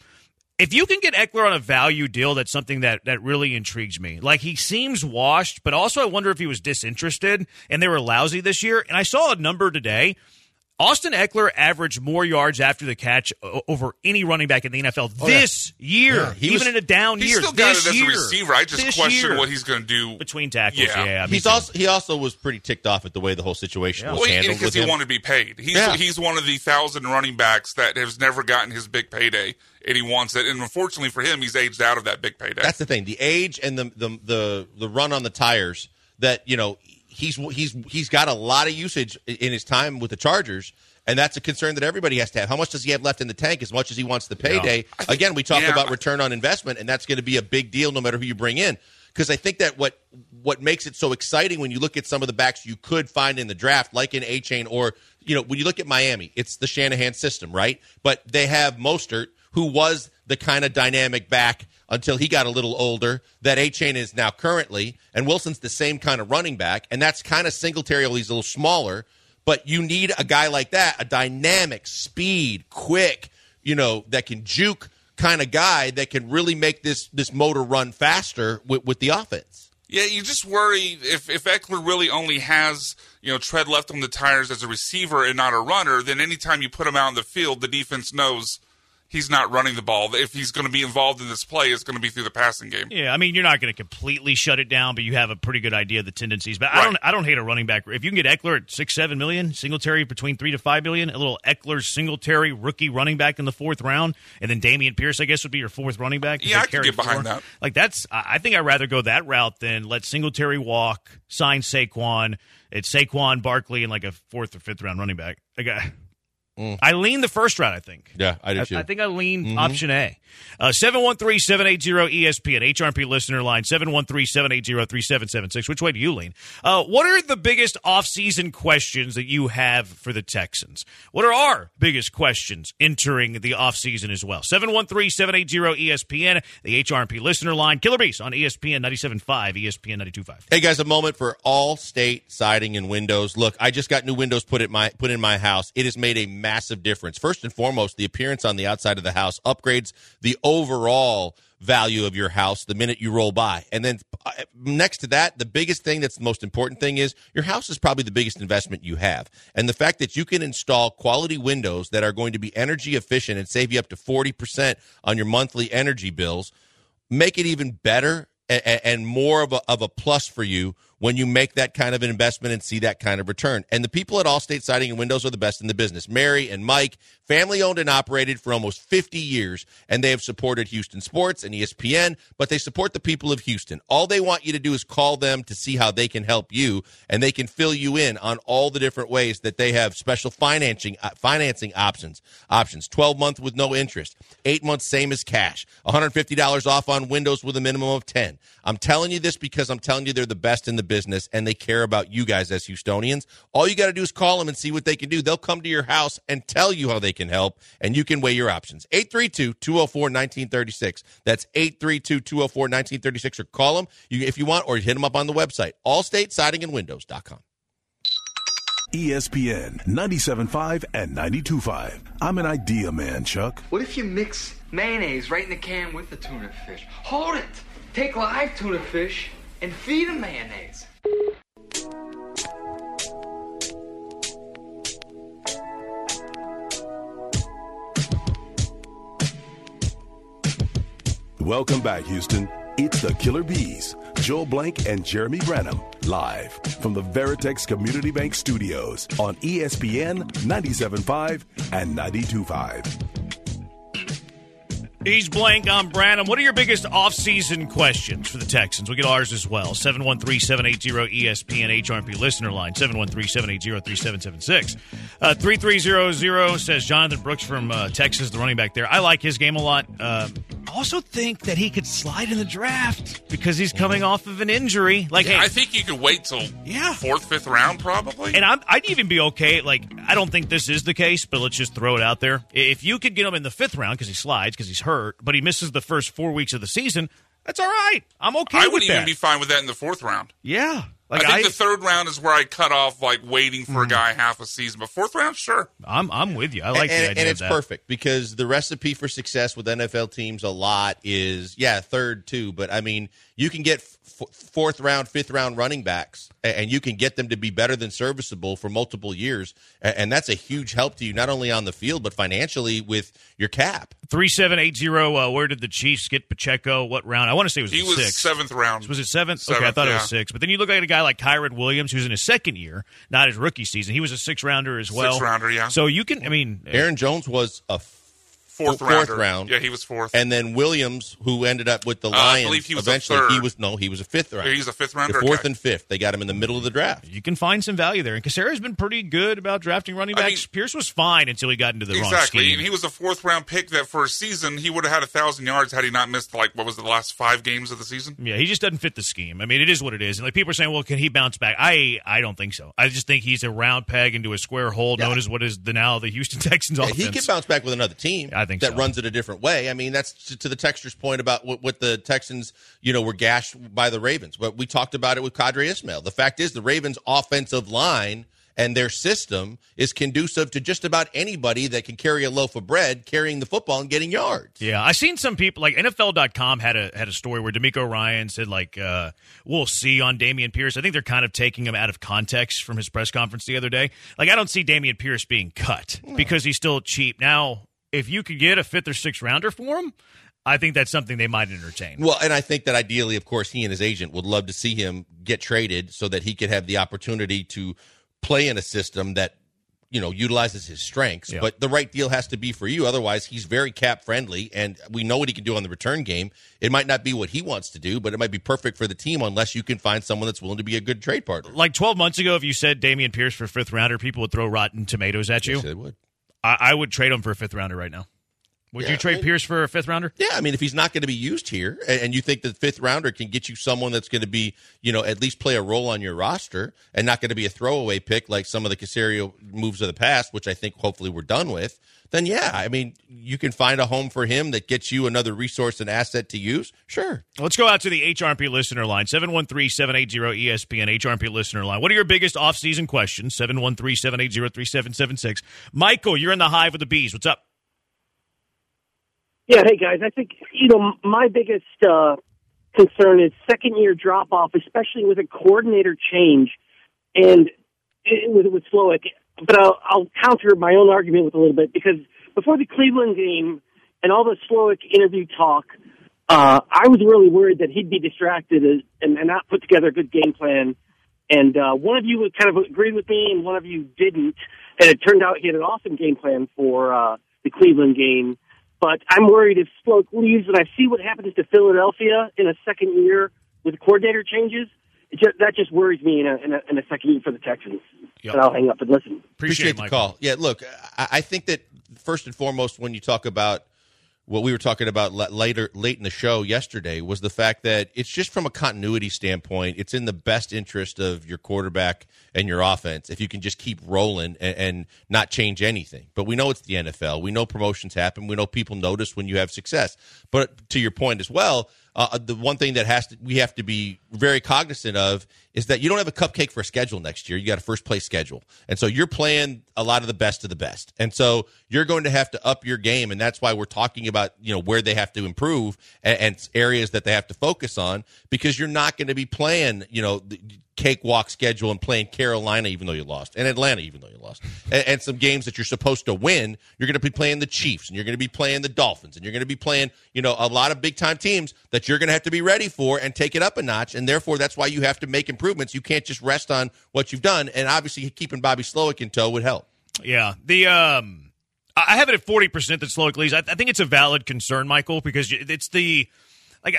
If you can get Ekeler on a value deal, that's something that, that really intrigues me. Like he seems washed, but also I wonder if he was disinterested and they were lousy this year. And I saw a number today. Austin Ekeler averaged more yards after the catch over any running back in the NFL oh, this year, Yeah, he even was- in a down He's year. still got this it as year. a receiver. I just This question year. what he's going to do between tackles. Yeah. Yeah, He's too. also he also was pretty ticked off at the way the whole situation was Well, handled because with he him. wanted to be paid. He's Yeah. he's one of the thousand running backs that has never gotten his big payday, and he wants it. And unfortunately for him, he's aged out of that big payday. That's the thing. The age and the the the, the run on the tires that you know he's he's he's got a lot of usage in his time with the Chargers. And that's a concern that everybody has to have. How much does he have left in the tank? As much as he wants the payday. Again, we talk yeah. about return on investment, and that's going to be a big deal no matter who you bring in. Because I think that what what makes it so exciting when you look at some of the backs you could find in the draft, like in Achane, or you know when you look at Miami, it's the Shanahan system, right? But they have Mostert, who was the kind of dynamic back until he got a little older that Achane is now currently, and Wilson's the same kind of running back, and that's kind of Singletary. although He's a little smaller, but you need a guy like that, a dynamic, speed, quick, you know, that can juke kind of guy that can really make this this motor run faster with, with the offense. Yeah, you just worry if if Ekeler really only has you know tread left on the tires as a receiver and not a runner, then anytime you put him out in the field, the defense knows he's not running the ball. If he's going to be involved in this play, it's going to be through the passing game. Yeah, I mean you're not going to completely shut it down, but you have a pretty good idea of the tendencies. But I don't, I don't hate a running back. If you can get Ekeler at six, seven million, Singletary between three to five million, a little Ekeler Singletary rookie running back in the fourth round, and then Dameon Pierce, I guess, would be your fourth running back. Yeah, I could get behind four. that. Like that's, I I think I'd rather go that route than let Singletary walk, sign Saquon. It's Saquon, Barkley, and like a fourth or fifth round running back. Like I, I lean the first round. I think. Yeah, I I, too. I think I lean option A. Uh, 713-780-ESPN, HRP listener line, 713-780-3776. Which way do you lean? Uh, what are the biggest offseason questions that you have for the Texans? What are our biggest questions entering the offseason as well? 713-780-ESPN, the HRP listener line. Killer B's on ESPN 97.5, ESPN 92.5. Hey guys, a moment for all state siding and windows. Look, I just got new windows put in my put in my house. It has made a massive difference. First and foremost, the appearance on the outside of the house upgrades the overall value of your house the minute you roll by. And then uh, next to that, the biggest thing that's the most important thing is your house is probably the biggest investment you have. And the fact that you can install quality windows that are going to be energy efficient and save you up to 40% on your monthly energy bills make it even better and, and more of a, of a plus for you when you make that kind of an investment and see that kind of return. And the people at Allstate Siding and Windows are the best in the business. Mary and Mike, family owned and operated for almost 50 years, and they have supported Houston sports and ESPN, but they support the people of Houston. All they want you to do is call them to see how they can help you, and they can fill you in on all the different ways that they have special financing uh, financing options. Options 12 month with no interest, 8 months same as cash, $150 off on windows with a minimum of 10. I'm telling you this because I'm telling you they're the best in the business. Business and they care about you guys as Houstonians. All you got to do is call them and see what they can do. They'll come to your house and tell you how they can help, and you can weigh your options. 832 204 1936. That's 832 204 1936, or call them if you want, or hit them up on the website, allstatesidingandwindows.com. ESPN 97.5 and 92.5. I'm an idea man, Chuck. What if you mix mayonnaise right in the can with the tuna fish? Hold it! Take live tuna fish and feed them mayonnaise. Welcome back, Houston. It's the Killer B's, Joel Blank and Jeremy Branham, live from the Veritex Community Bank Studios on ESPN 97.5 and 92.5. He's blank on Branham. What are your biggest off-season questions for the Texans? We'll get ours as well. 713-780-ESPN HRP listener line, 713-780-3776. Uh, 3300 says Jonathan Brooks from uh, Texas, the running back there. I like his game a lot. Uh, also think that he could slide in the draft because he's coming off of an injury. Like, hey, I think you could wait till Yeah. fourth, fifth round, probably. and I'm, I'd even be okay. Like, I don't think this is the case, but let's just throw it out there. If you could get him in the fifth round because he slides, because he's hurt, but he misses the first four weeks of the season, that's all right. I'm okay I would even that. be fine with that in the fourth round. yeah. Like, I think I, the third round is where I cut off, like waiting for a mm. guy half a season. But fourth round, sure. I'm, I'm with you. I like and, the idea and of it's that. perfect because the recipe for success with NFL teams a lot is yeah third too, but I mean you can get f- fourth round, fifth round running backs, a- and you can get them to be better than serviceable for multiple years, a- and that's a huge help to you not only on the field but financially with your cap. 3780, uh, where did the Chiefs get Pacheco? What round? I want to say it was He the was sixth. seventh round. Was it seventh? okay, I Seventh, thought it was six. But then you look at a guy like Kyren Williams, who's in his second year, not his rookie season. He was a six rounder as well. rounder, yeah. So you can, I mean, Aaron Jones was a f- fourth, fourth rounder. round. Yeah, he was fourth. and then Williams, who ended up with the Uh, I Lions, believe he was a eventually he was no, he was a fifth round. He's a fifth The rounder. fourth Okay. and fifth. They got him in the middle of the draft. you can find some value there. And Caserio's been pretty good about drafting running I backs. mean- Pierce was fine until he got into the wrong Exactly, scheme. and he was a fourth round pick that for a season he would have had a thousand yards had he not missed like what was the last five games of the season. Yeah, he just doesn't fit the scheme. I mean, it is what it is. And like people are saying, well, can he bounce back? I I don't think so. I just think he's a round peg into a square hole, known as what is the now the Houston Texans Yeah, offense. he can bounce back with another team. I think that so. runs it a different way. I mean, that's to, to the Texter's point about what, what the Texans, you know, were gashed by the Ravens. But we talked about it with Qadry Ismail. The fact is, the Ravens' offensive line and their system is conducive to just about anybody that can carry a loaf of bread, carrying the football and getting yards. Yeah, I've seen some people like NFL.com had a had a story where DeMeco Ryan said like uh, we'll see on Dameon Pierce. I think they're kind of taking him out of context from his press conference the other day. Like I don't see Dameon Pierce being cut because he's still cheap. Now, if you could get a fifth or sixth rounder for him, I think that's something they might entertain. Well, and I think that ideally, of course, he and his agent would love to see him get traded so that he could have the opportunity to play in a system that you know utilizes his strengths. Yeah. But the right deal has to be for you. Otherwise, he's very cap friendly, and we know what he can do on the return game. It might not be what he wants to do, but it might be perfect for the team unless you can find someone that's willing to be a good trade partner. Like 12 months ago, if you said Dameon Pierce for fifth rounder, people would throw rotten tomatoes at you. Yes, it would. I, I would trade him for a fifth rounder right now. Would Yeah, you trade I mean- Pierce for a fifth rounder? Yeah, I mean, if he's not going to be used here, and, and you think the fifth rounder can get you someone that's going to be, you know, at least play a role on your roster, and not going to be a throwaway pick like some of the Caserio moves of the past, which I think hopefully we're done with, then yeah, I mean, you can find a home for him that gets you another resource and asset to use. Sure. Let's go out to the HRP listener line, 713-780-ESPN, HRP listener line. What are your biggest off-season questions? 713-780-3776. Michael, you're in the hive with the bees. What's up? Yeah, hey guys, I think you know my biggest uh, concern is second year drop off, especially with a coordinator change and eh, with with Slowik. But I'll, I'll counter my own argument with a little bit because before the Cleveland game and all the Slowik interview talk, uh, I was really worried that he'd be distracted and, and not put together a good game plan. And uh, one of you would kind of agreed with me, and one of you didn't. And it turned out he had an awesome game plan for uh, the Cleveland game. But I'm worried if Slowik leaves, and I see what happens to Philadelphia in a second year with coordinator changes. It just, that just worries me in a, in a, in a second year for the Texans. Yep. And I'll hang up and listen. Appreciate, it, the Michael. call. Yeah, look, I, I think that first and foremost, when you talk about what we were talking about later late in the show yesterday was the fact that it's just from a continuity standpoint it's in the best interest of your quarterback and your offense if you can just keep rolling and, and, not change anything. But we know it's the nfl we know promotions happen. We know people notice when you have success. But to your point as well uh, the one thing that has to we have to be very cognizant of is that you don't have a cupcake for a schedule next year. You got a first place schedule. And so you're playing a lot of the best of the best. And so you're going to have to up your game. And that's why we're talking about, you know, where they have to improve and, and areas that they have to focus on because you're not going to be playing, you know, cakewalk schedule and playing Carolina even though you lost and Atlanta even though you lost and, and some games that you're supposed to win you're going to be playing the Chiefs and you're going to be playing the Dolphins and you're going to be playing you know a lot of big time teams that you're going to have to be ready for and take it up a notch and therefore that's why you have to make improvements. You can't just rest on what you've done and obviously keeping Bobby Slowik in tow would help. Yeah the um I have it at 40% that Slowik leaves. I, I think it's a valid concern Michael because it's the like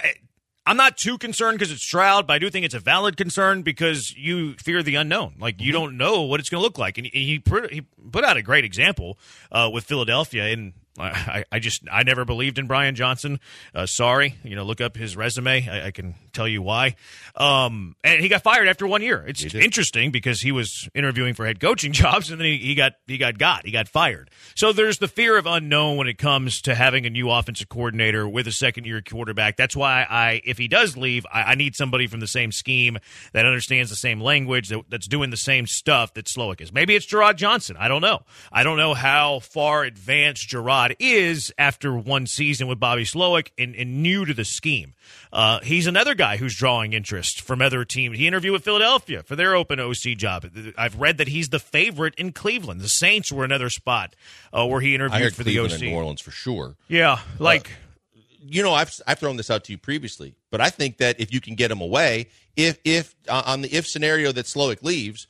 I'm not too concerned because it's Stroud, but I do think it's a valid concern because you fear the unknown. Like you mm-hmm. don't know what it's going to look like, and he put, he put out a great example uh, with Philadelphia, and I, I just I never believed in Brian Johnson. Uh, sorry, you know, look up his resume. I, I can tell you why. Um, and he got fired after one year. It's interesting because he was interviewing for head coaching jobs, and then he, he got he got got he got fired. So there's the fear of unknown when it comes to having a new offensive coordinator with a second year quarterback. That's why I if he does leave, I, I need somebody from the same scheme that understands the same language that, that's doing the same stuff that Slowik is. Maybe it's Jerrod Johnson. I don't know. I don't know how far advanced Is after one season with Bobby Slowik and, and new to the scheme. Uh, he's another guy who's drawing interest from other teams. He interviewed with Philadelphia for their open OC job. I've read that he's the favorite in Cleveland. The Saints were another spot uh, where he interviewed for Cleveland the OC. New Orleans for sure. Yeah, like. Uh, you know, I've I've thrown this out to you previously, but I think that if you can get him away, if if uh, on the if scenario that Slowik leaves,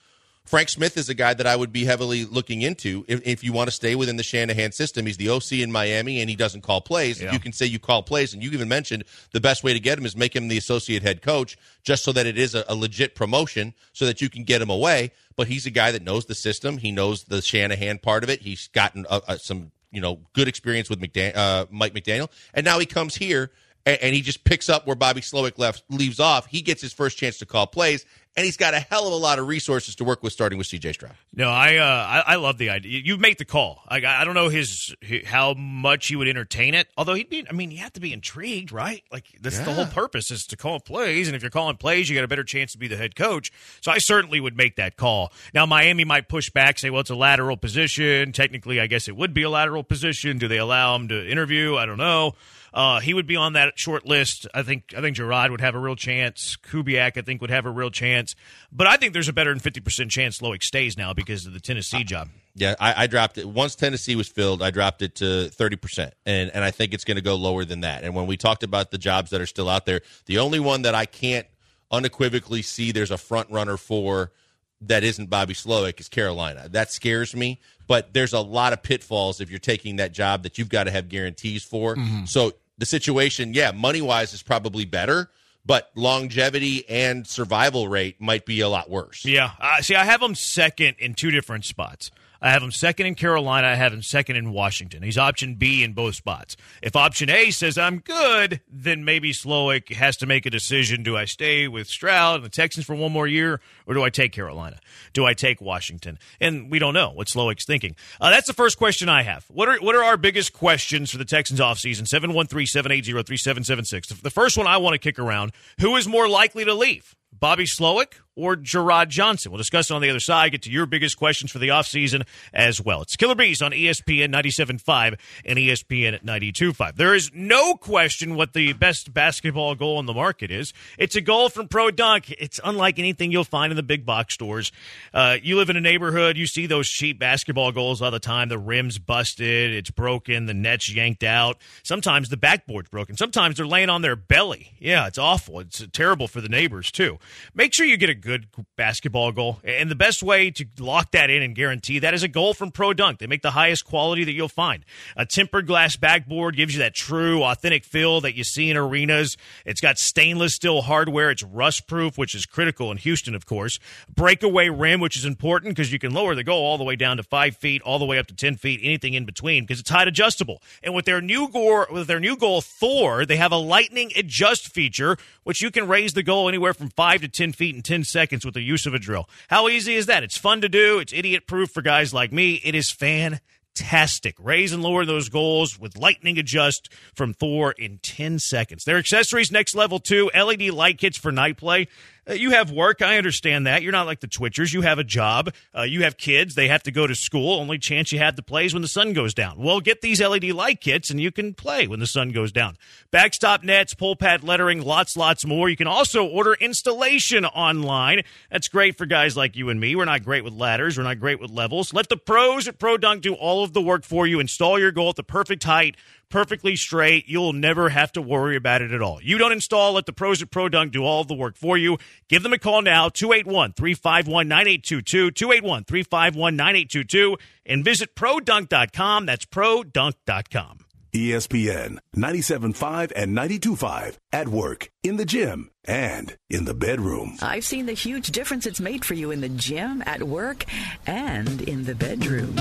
Frank Smith is a guy that I would be heavily looking into if, if, you want to stay within the Shanahan system. He's the OC in Miami and he doesn't call plays. Yeah. You can say you call plays, and you even mentioned the best way to get him is make him the associate head coach just so that it is a, a legit promotion so that you can get him away. But he's a guy that knows the system. He knows the Shanahan part of it. He's gotten uh, uh, some you know good experience with McDan- uh, Mike McDaniel, and now he comes here and, he just picks up where Bobby Slowik left leaves off. He gets his first chance to call plays, and he's got a hell of a lot of resources to work with, starting with C.J. Stroud. No, I uh, I, I, love the idea. You make the call. I, I don't know his, his, how much he would entertain it. Although he'd be, I mean, you have to be intrigued, right? Like that's yeah. the whole purpose is to call plays, and if you're calling plays, you got a better chance to be the head coach. So I certainly would make that call. Now Miami might push back, say, well, it's a lateral position. Technically, I guess it would be a lateral position. Do they allow him to interview? I don't know. Uh, he would be on that short list. I think I think Jerrod would have a real chance. Kubiak, I think, would have a real chance. But I think there's a better than fifty percent chance Slowik stays now because of the Tennessee job. Yeah, I, I, dropped it once Tennessee was filled. I dropped it to thirty percent, and and I think it's going to go lower than that. And when we talked about the jobs that are still out there, the only one that I can't unequivocally see there's a front runner for that isn't Bobby Slowik is Carolina. That scares me. But there's a lot of pitfalls if you're taking that job that you've got to have guarantees for. Mm-hmm. So the situation, yeah, money wise is probably better, but longevity and survival rate might be a lot worse. Yeah. Uh, see, I have them second in two different spots. I have him second in Carolina. I have him second in Washington. He's option B in both spots. If option A says I'm good, then maybe Slowik has to make a decision. Do I stay with Stroud and the Texans for one more year, or do I take Carolina? Do I take Washington? And we don't know what Slowik's thinking. Uh, that's the first question I have. What are what are our biggest questions for the Texans offseason? 713-780-3776. The first one I want to kick around, who is more likely to leave? Bobby Slowik or Jerrod Johnson? We'll discuss it on the other side, get to your biggest questions for the offseason as well. It's Killer B's on ESPN 97.5 and ESPN 92.5. There is no question what the best basketball goal in the market is. It's a goal from Pro Dunk. It's unlike anything you'll find in the big box stores. Uh, you live in a neighborhood, you see those cheap basketball goals all the time. The rim's busted, it's broken, the net's yanked out. Sometimes the backboard's broken. Sometimes they're laying on their belly. Yeah, it's awful. It's terrible for the neighbors, too. Make sure you get a good basketball goal. And the best way to lock that in and guarantee that is a goal from Pro Dunk. They make the highest quality that you'll find. A tempered glass backboard gives you that true, authentic feel that you see in arenas. It's got stainless steel hardware. It's rust proof, which is critical in Houston, of course. Breakaway rim, which is important because you can lower the goal all the way down to five feet, all the way up to 10 feet, anything in between because it's height adjustable. And with their new goal, with their new goal Thor, they have a lightning adjust feature, which you can raise the goal anywhere from five to 10 feet in 10 seconds with the use of a drill. How easy is that? It's fun to do. It's idiot proof for guys like me. It is fantastic. Raise and lower those goals with lightning adjust from Thor in 10 seconds. Their accessories next level too. LED light kits for night play. Uh, you have work. I understand that. You're not like the Twitchers. You have a job. Uh, you have kids. They have to go to school. Only chance you have to play is when the sun goes down. Well, get these LED light kits and you can play when the sun goes down. Backstop nets, pull pad lettering, lots, lots more. You can also order installation online. That's great for guys like you and me. We're not great with ladders. We're not great with levels. Let the pros at Pro Dunk do all of the work for you. Install your goal at the perfect height perfectly straight. You'll never have to worry about it at all. You don't install, let the pros at Pro Dunk do all of the work for you. Give them a call now, 281 351 9822, 281 351 9822, and visit produnk.com. That's produnk.com. ESPN 97.5 and 92.5 at work, in the gym, and in the bedroom. I've seen the huge difference it's made for you in the gym, at work, and in the bedroom.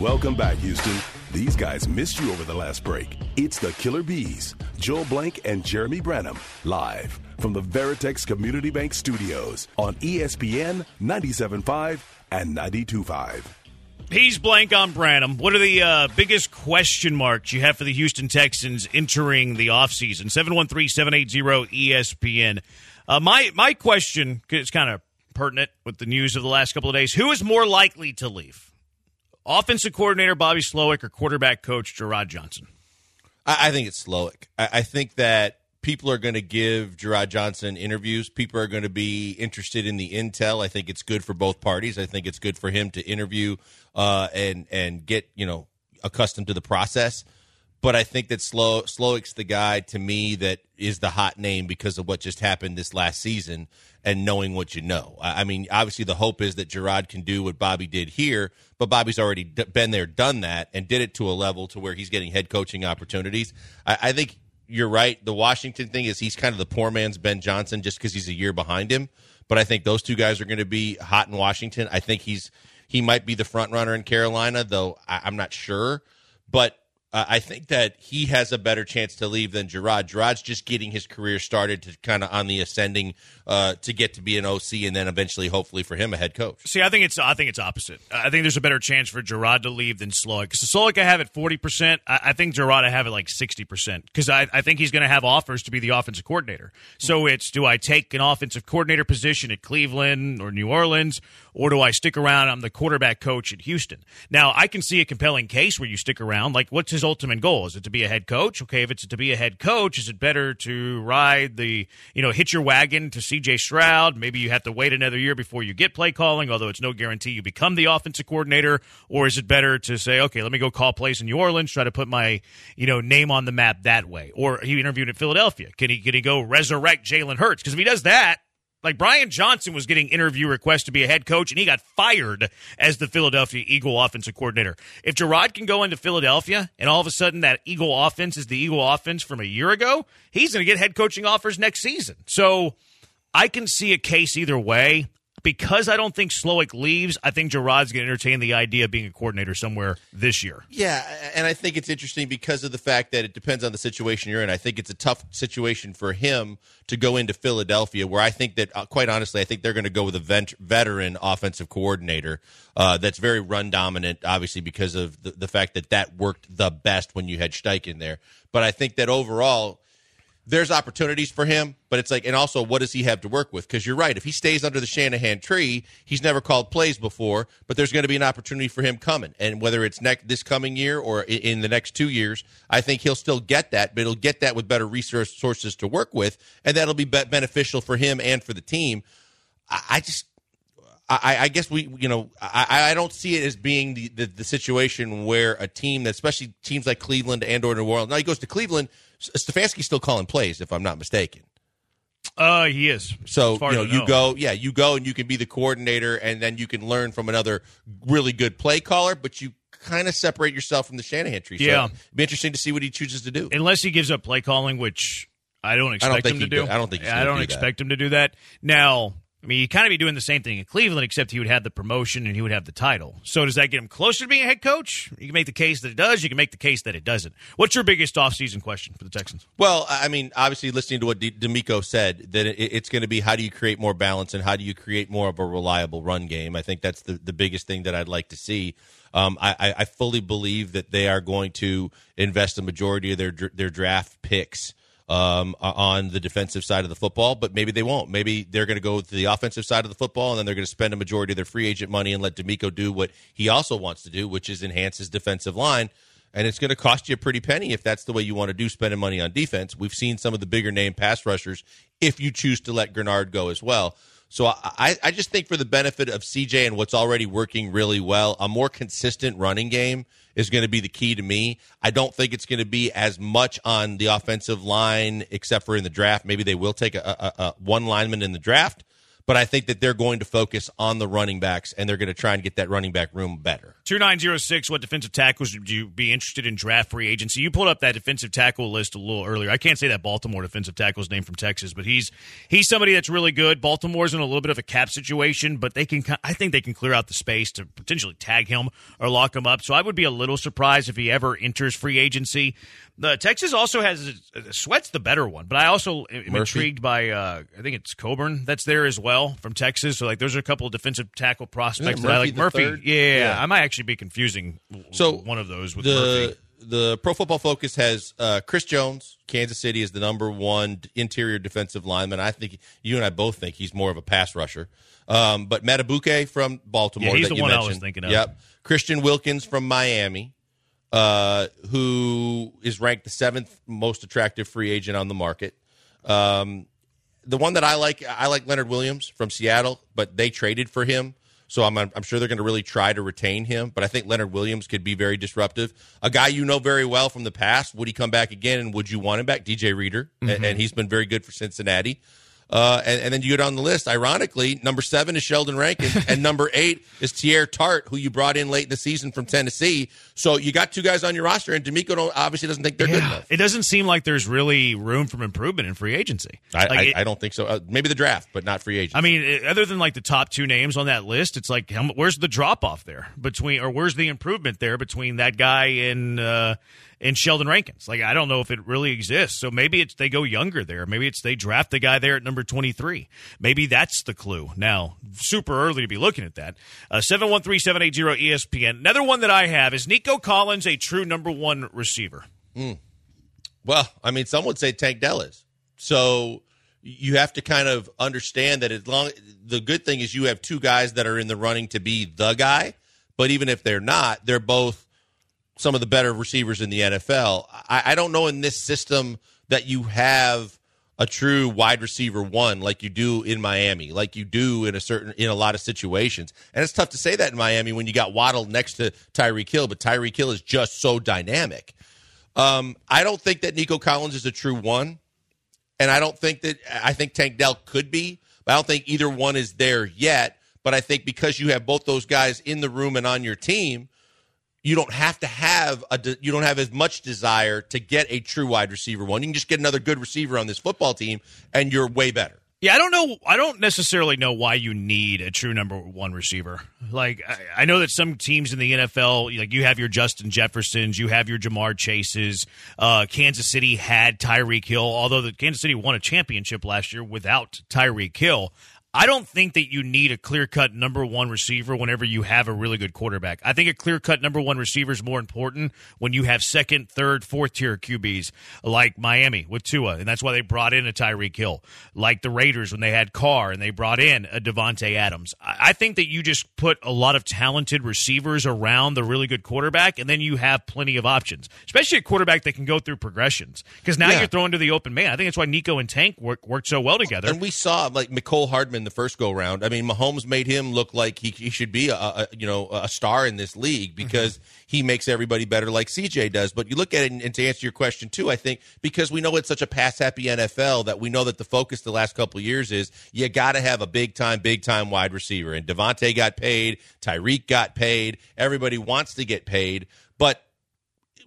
Welcome back, Houston. These guys missed you over the last break. It's the Killer B's, Joel Blank and Jeremy Branham, live from the Veritex Community Bank Studios on ESPN 97.5 and 92.5. He's blank on Branham. What are the uh, biggest question marks you have for the Houston Texans entering the offseason? 713-780-ESPN. Uh, my, my question is kind of pertinent with the news of the last couple of days. Who is more likely to leave? Offensive coordinator Bobby Slowik or quarterback coach Jerrod Johnson? I, I think it's Slowik. I, I think that people are going to give Jerrod Johnson interviews. People are going to be interested in the intel. I think it's good for both parties. I think it's good for him to interview uh, and and get you know accustomed to the process. But I think that Slow Slowik's the guy to me that is the hot name because of what just happened this last season and knowing what you know. I, mean, obviously the hope is that Jerrod can do what Bobby did here, but Bobby's already d- been there, done that, and did it to a level to where he's getting head coaching opportunities. I, I think you're right. The Washington thing is he's kind of the poor man's Ben Johnson just because he's a year behind him. But I think those two guys are going to be hot in Washington. I think he's he might be the front runner in Carolina, though I, I'm not sure. But uh, I think that he has a better chance to leave than Jerrod. Jerrod's just getting his career started to kind of on the ascending uh, to get to be an OC and then eventually, hopefully, for him, a head coach. See, I think it's I think it's opposite. I think there's a better chance for Jerrod to leave than Slowik. Because Slowik, I have it forty percent. I, I think Jerrod, I have it like sixty percent. Because I, I think he's going to have offers to be the offensive coordinator. So it's do I take an offensive coordinator position at Cleveland or New Orleans, or do I stick around? I'm the quarterback coach at Houston. Now I can see a compelling case where you stick around. Like, what's his ultimate goal? Is it to be a head coach? Okay, if it's to be a head coach, is it better to ride the you know hitch your wagon to C.J. Stroud? Maybe you have to wait another year before you get play calling, although it's no guarantee you become the offensive coordinator. Or is it better to say, okay, let me go call plays in New Orleans, try to put my you know name on the map that way? Or he interviewed at Philadelphia. Can he can he go resurrect Jalen Hurts? Because if he does that. Like Brian Johnson was getting interview requests to be a head coach, and he got fired as the Philadelphia Eagle offensive coordinator. If Jerrod can go into Philadelphia, and all of a sudden that Eagle offense is the Eagle offense from a year ago, he's going to get head coaching offers next season. So I can see a case either way. Because I don't think Slowik leaves, I think Jerrod's going to entertain the idea of being a coordinator somewhere this year. Yeah, and I think it's interesting because of the fact that it depends on the situation you're in. I think it's a tough situation for him to go into Philadelphia, where I think that, uh, quite honestly, I think they're going to go with a vent- veteran offensive coordinator uh, that's very run dominant, obviously, because of the, the fact that that worked the best when you had Steichen there. But I think that overall, there's opportunities for him, but it's like, and also, what does he have to work with? Because you're right. If he stays under the Shanahan tree, he's never called plays before, but there's going to be an opportunity for him coming. And whether it's next this coming year or in the next two years, I think he'll still get that, but he'll get that with better resource sources to work with, and that'll be, be- beneficial for him and for the team. I, I just. I, I guess we, you know, I, I don't see it as being the, the, the situation where a team that, especially teams like Cleveland and or New Orleans. Now he goes to Cleveland, Stefanski's still calling plays, if I'm not mistaken. Uh, he is. So you know, you go, yeah, you go, and you can be the coordinator, and then you can learn from another really good play caller. But you kind of separate yourself from the Shanahan tree. So Yeah. it'd be interesting to see what he chooses to do. unless he gives up play calling, which I don't expect think him to do. do- I don't think he's I don't do that. expect him to do that. Now, I mean, he kind of be doing the same thing in Cleveland, except he would have the promotion and he would have the title. So does that get him closer to being a head coach? You can make the case that it does. You can make the case that it doesn't. What's your biggest offseason question for the Texans? Well, I mean, obviously, listening to what DeMeco said, that it, it's going to be how do you create more balance and how do you create more of a reliable run game. I think that's the, the biggest thing that I'd like to see. Um, I, I- I fully believe that they are going to invest the majority of their their draft picks um, on the defensive side of the football, but maybe they won't. Maybe they're going to go to the offensive side of the football, and then they're going to spend a majority of their free agent money and let DeMeco do what he also wants to do, which is enhance his defensive line. And it's going to cost you a pretty penny if that's the way you want to do spending money on defense. We've seen some of the bigger name pass rushers if you choose to let Greenard go as well. So I, I- just think for the benefit of CJ and what's already working really well, a more consistent running game is going to be the key to me. I don't think it's going to be as much on the offensive line, except for in the draft. Maybe they will take a, a, a one lineman in the draft, but I think that they're going to focus on the running backs and they're going to try and get that running back room better. 2906, what defensive tackles would you be interested in draft free agency? You pulled up that defensive tackle list a little earlier. I can't say that Baltimore defensive tackle's name from Texas, but he's he's somebody that's really good. Baltimore's in a little bit of a cap situation, but they can I think they can clear out the space to potentially tag him or lock him up. So I would be a little surprised if he ever enters free agency. The Texas also has Sweat's the better one, but I also am Murphy. intrigued by uh, I think it's Coburn that's there as well from Texas. So like those are a couple of defensive tackle prospects that I like. Murphy, yeah, Yeah. I might actually be confusing So one of those with the Murphy. the Pro Football Focus has uh, Chris Jones. Kansas City is the number one interior defensive lineman. I think you and I both think he's more of a pass rusher. Um, but Madubuike from Baltimore. Yeah, he's that the you one I was mentioned. thinking of. Yep. Christian Wilkins from Miami, uh, who is ranked the seventh most attractive free agent on the market. Um, the one that I like, I like Leonard Williams from Seattle, but they traded for him. So I'm, I'm sure they're going to really try to retain him. But I think Leonard Williams could be very disruptive. A guy you know very well from the past. Would he come back again? And would you want him back? DJ Reader. And, mm-hmm. and he's been very good for Cincinnati. Uh, and, and then you go down the list. Ironically, number seven is Sheldon Rankin, and number eight is Teair Tart, who you brought in late in the season from Tennessee. So you got two guys on your roster, and DeMeco don't, obviously doesn't think they're good enough. it doesn't seem like there's really room for improvement in free agency. I, Like, I, it- I don't think so. Uh, maybe the draft, but not free agency. I mean, other than like the top two names on that list, it's like, where's the drop off there between, or where's the improvement there between that guy and uh, and Sheldon Rankins? Like, I don't know if it really exists. So maybe it's they go younger there. Maybe it's they draft the guy there at number twenty three. Maybe that's the clue. Now, super early to be looking at that. Uh, Seven one three seven eight zero ESPN. Another one that I have is Nico Collins, a true number one receiver. Well, I mean, some would say Tank Dell is. So you have to kind of understand that as long the good thing is you have two guys that are in the running to be the guy, but even if they're not, they're both some of the better receivers in the NFL. I, I don't know in this system that you have a true wide receiver one like you do in Miami, like you do in a certain in a lot of situations. And it's tough to say that in Miami when you got Waddle next to Tyreek Hill, but Tyreek Hill is just so dynamic. Um, I don't think that Nico Collins is a true one, and I don't think that I think Tank Dell could be, but I don't think either one is there yet. But I think because you have both those guys in the room and on your team, you don't have to have a de- you don't have as much desire to get a true wide receiver one. You can just get another good receiver on this football team, and you're way better. Yeah, I don't know. I don't necessarily know why you need a true number one receiver. Like, I, I know that some teams in the NFL, like you have your Justin Jeffersons, you have your Ja'Marr Chases. Uh, Kansas City had Tyreek Hill, although the Kansas City won a championship last year without Tyreek Hill. I don't think that you need a clear cut number one receiver whenever you have a really good quarterback. I think a clear cut number one receiver is more important when you have second, third, fourth tier QBs like Miami with Tua, and that's why they brought in a Tyreek Hill, like the Raiders when they had Carr and they brought in a Davante Adams. I I think that you just put a lot of talented receivers around the really good quarterback, and then you have plenty of options, especially a quarterback that can go through progressions. Because now Yeah. you're throwing to the open man. I think that's why Nico and Tank work, worked so well together. And we saw like Mecole Hardman in the first go round. I mean, Mahomes made him look like he, he should be a, a you know a star in this league because mm-hmm. he makes everybody better like CJ does. But you look at it, and, and to answer your question too, I think because we know it's such a pass happy NFL that we know that the focus the last couple years is you got to have a big time, big time wide receiver. And Davante got paid, Tyreek got paid, everybody wants to get paid, but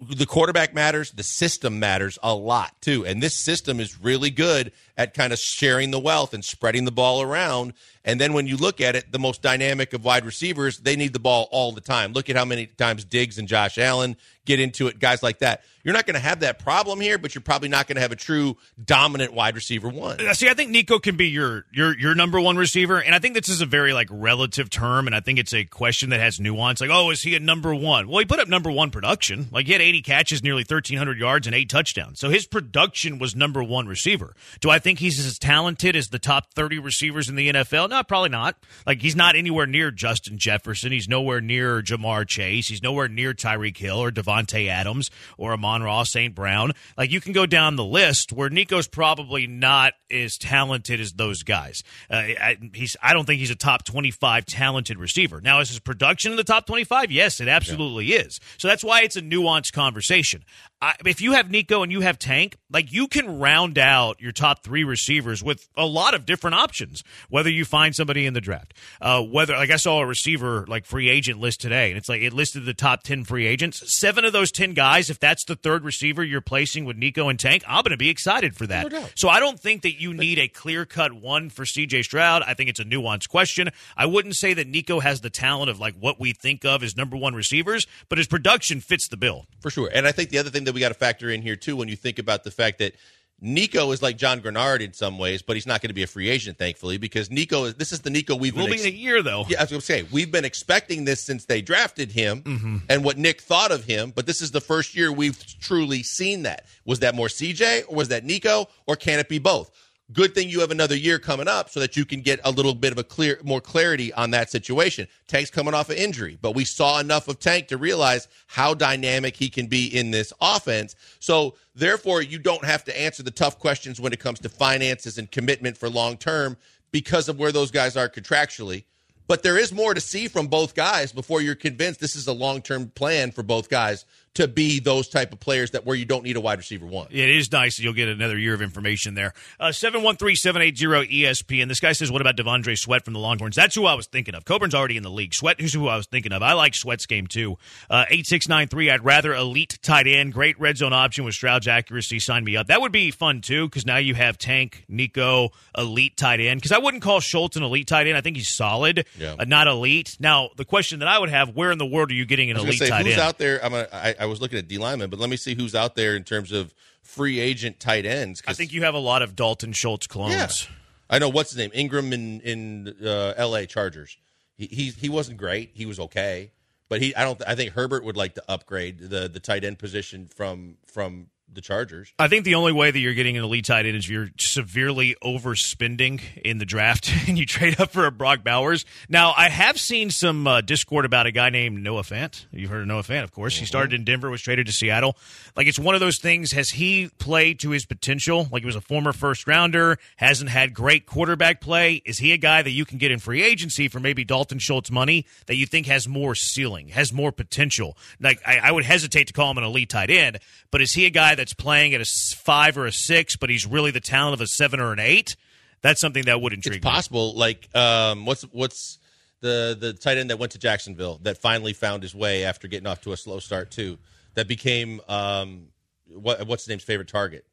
the quarterback matters, the system matters a lot too. And this system is really good at kind of sharing the wealth and spreading the ball around. And then when you look at it, the most dynamic of wide receivers, they need the ball all the time. Look at how many times Diggs and Josh Allen get into it, guys like that. You're not going to have that problem here, but you're probably not going to have a true dominant wide receiver one. Uh, see, I think Nico can be your your your number one receiver, and I think this is a very like relative term, and I think it's a question that has nuance. Like, oh, is he a number one? Well, he put up number one production. Like he had 80 catches, nearly 1,300 yards, and eight touchdowns. So his production was number one receiver. Do I think he's as talented as the top 30 receivers in the NFL? No, probably not. Like he's not anywhere near Justin Jefferson. He's nowhere near Ja'Marr Chase. He's nowhere near Tyreek Hill or Davante Adams or Amon-Ra St. Brown. Like you can go down the list where Nico's probably not as talented as those guys. Uh, I, he's I don't think he's a top 25 talented receiver. Now, is his production in the top 25? Yes, it absolutely yeah. is. So that's why it's a nuanced conversation. I, if you have Nico and you have Tank, like you can round out your top three receivers with a lot of different options. Whether you find somebody in the draft, uh, whether like I saw a receiver like free agent list today, and it's like it listed the top ten free agents. Seven of those ten guys, if that's the third receiver you're placing with Nico and Tank, I'm going to be excited for that. No so I don't think that you need a clear cut one for C.J. Stroud. I think it's a nuanced question. I wouldn't say that Nico has the talent of like what we think of as number one receivers, but his production fits the bill for sure. And I think the other thing that we got to factor in here too, when you think about the fact that Nico is like John Greenard in some ways, but he's not going to be a free agent, thankfully, because Nico is. This is the Nico we've will been. Ex- be in a year though. Yeah, I was going to say we've been expecting this since they drafted him, mm-hmm. and what Nick thought of him. But this is the first year we've truly seen that. Was that more CJ or was that Nico, or can it be both? Good thing you have another year coming up so that you can get a little bit of a clear more clarity on that situation. Tank's coming off an injury, but we saw enough of Tank to realize how dynamic he can be in this offense. So therefore you don't have to answer the tough questions when it comes to finances and commitment for long term because of where those guys are contractually. But there is more to see from both guys before you're convinced this is a long term plan for both guys to be those type of players that where you don't need a wide receiver one. It is nice. You'll get another year of information there. Seven one three seven eight zero 713-780-ESPN. This guy says, what about T'Vondre Sweat from the Longhorns? That's who I was thinking of. Coburn's already in the league. Sweat is who I was thinking of. I like Sweat's game too. Uh, 8693, I'd rather elite tight end. Great red zone option with Stroud's accuracy. Sign me up. That would be fun too because now you have Tank, Nico, elite tight end. Because I wouldn't call Schultz an elite tight end. I think he's solid, yeah. uh, not elite. Now, the question that I would have, where in the world are you getting an elite say, tight who's end? out there? I'm a, I, I was looking at D lineman, but let me see who's out there in terms of free agent tight ends. I think you have a lot of Dalton Schultz clones. Yeah. I know what's his name Engram in in uh, L.A. Chargers. He, he he wasn't great. He was okay, but he I don't. I think Herbert would like to upgrade the the tight end position from from the Chargers. I think the only way that you're getting an elite tight end is if you're severely overspending in the draft and you trade up for a Brock Bowers. Now, I have seen some uh, discord about a guy named Noah Fant. You've heard of Noah Fant, of course. Mm-hmm. He started in Denver, was traded to Seattle. Like, it's one of those things. Has he played to his potential? Like, he was a former first rounder, hasn't had great quarterback play. Is he a guy that you can get in free agency for maybe Dalton Schultz money that you think has more ceiling, has more potential? Like, I, I would hesitate to call him an elite tight end, but is he a guy that's playing at a five or a six, but he's really the talent of a seven or an eight, that's something that would intrigue. It's possible. Me. Like, um, what's what's the the tight end that went to Jacksonville that finally found his way after getting off to a slow start too, that became um, what what's his name's favorite target.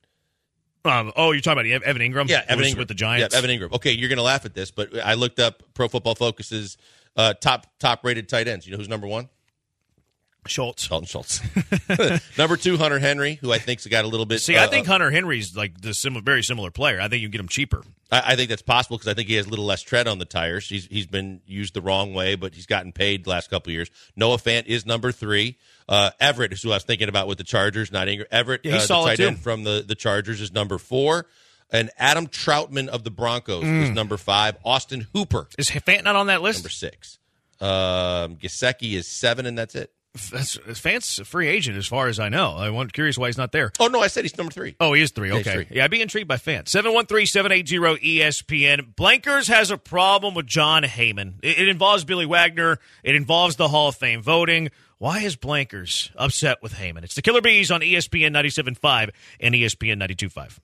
Um, oh, you're talking about Evan Engram? Yeah, Evan Engram with the Giants. Yeah, Evan Engram. Okay, you're going to laugh at this, but I looked up Pro Football Focus's uh, top top rated tight ends. You know who's number one? Schultz. Dalton Schultz. Number two, Hunter Henry, who I think's got a little bit. See, uh, I think Hunter Henry's like the very similar player. I think you can get him cheaper. I, I think that's possible because I think he has a little less tread on the tires. He's he's been used the wrong way, but he's gotten paid the last couple years. Noah Fant is number three. Uh, Everett is who I was thinking about with the Chargers, not Engram. Everett, yeah, he's uh, solid the tight too. end from the, the Chargers, is number four. And Adam Trautman of the Broncos mm. is number five. Austin Hooper is Fant not on that list? Number six. Um, Gesicki is seven, and that's it. That's Fant's a free agent, as far as I know. I'm curious why he's not there. Oh no, I said he's number three. Oh, he is three. Okay. three. Yeah, I'd be intrigued by Fant. 713-780 ESPN. Blankers has a problem with Jon Heyman. It, it involves Billy Wagner. It involves the Hall of Fame voting. Why is Blankers upset with Heyman? It's the Killer B's on ESPN 97.5 and ESPN 92.5.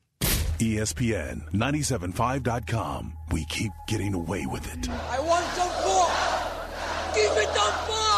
ESPN 975.com. We keep getting away with it. I want some more. Give me some more.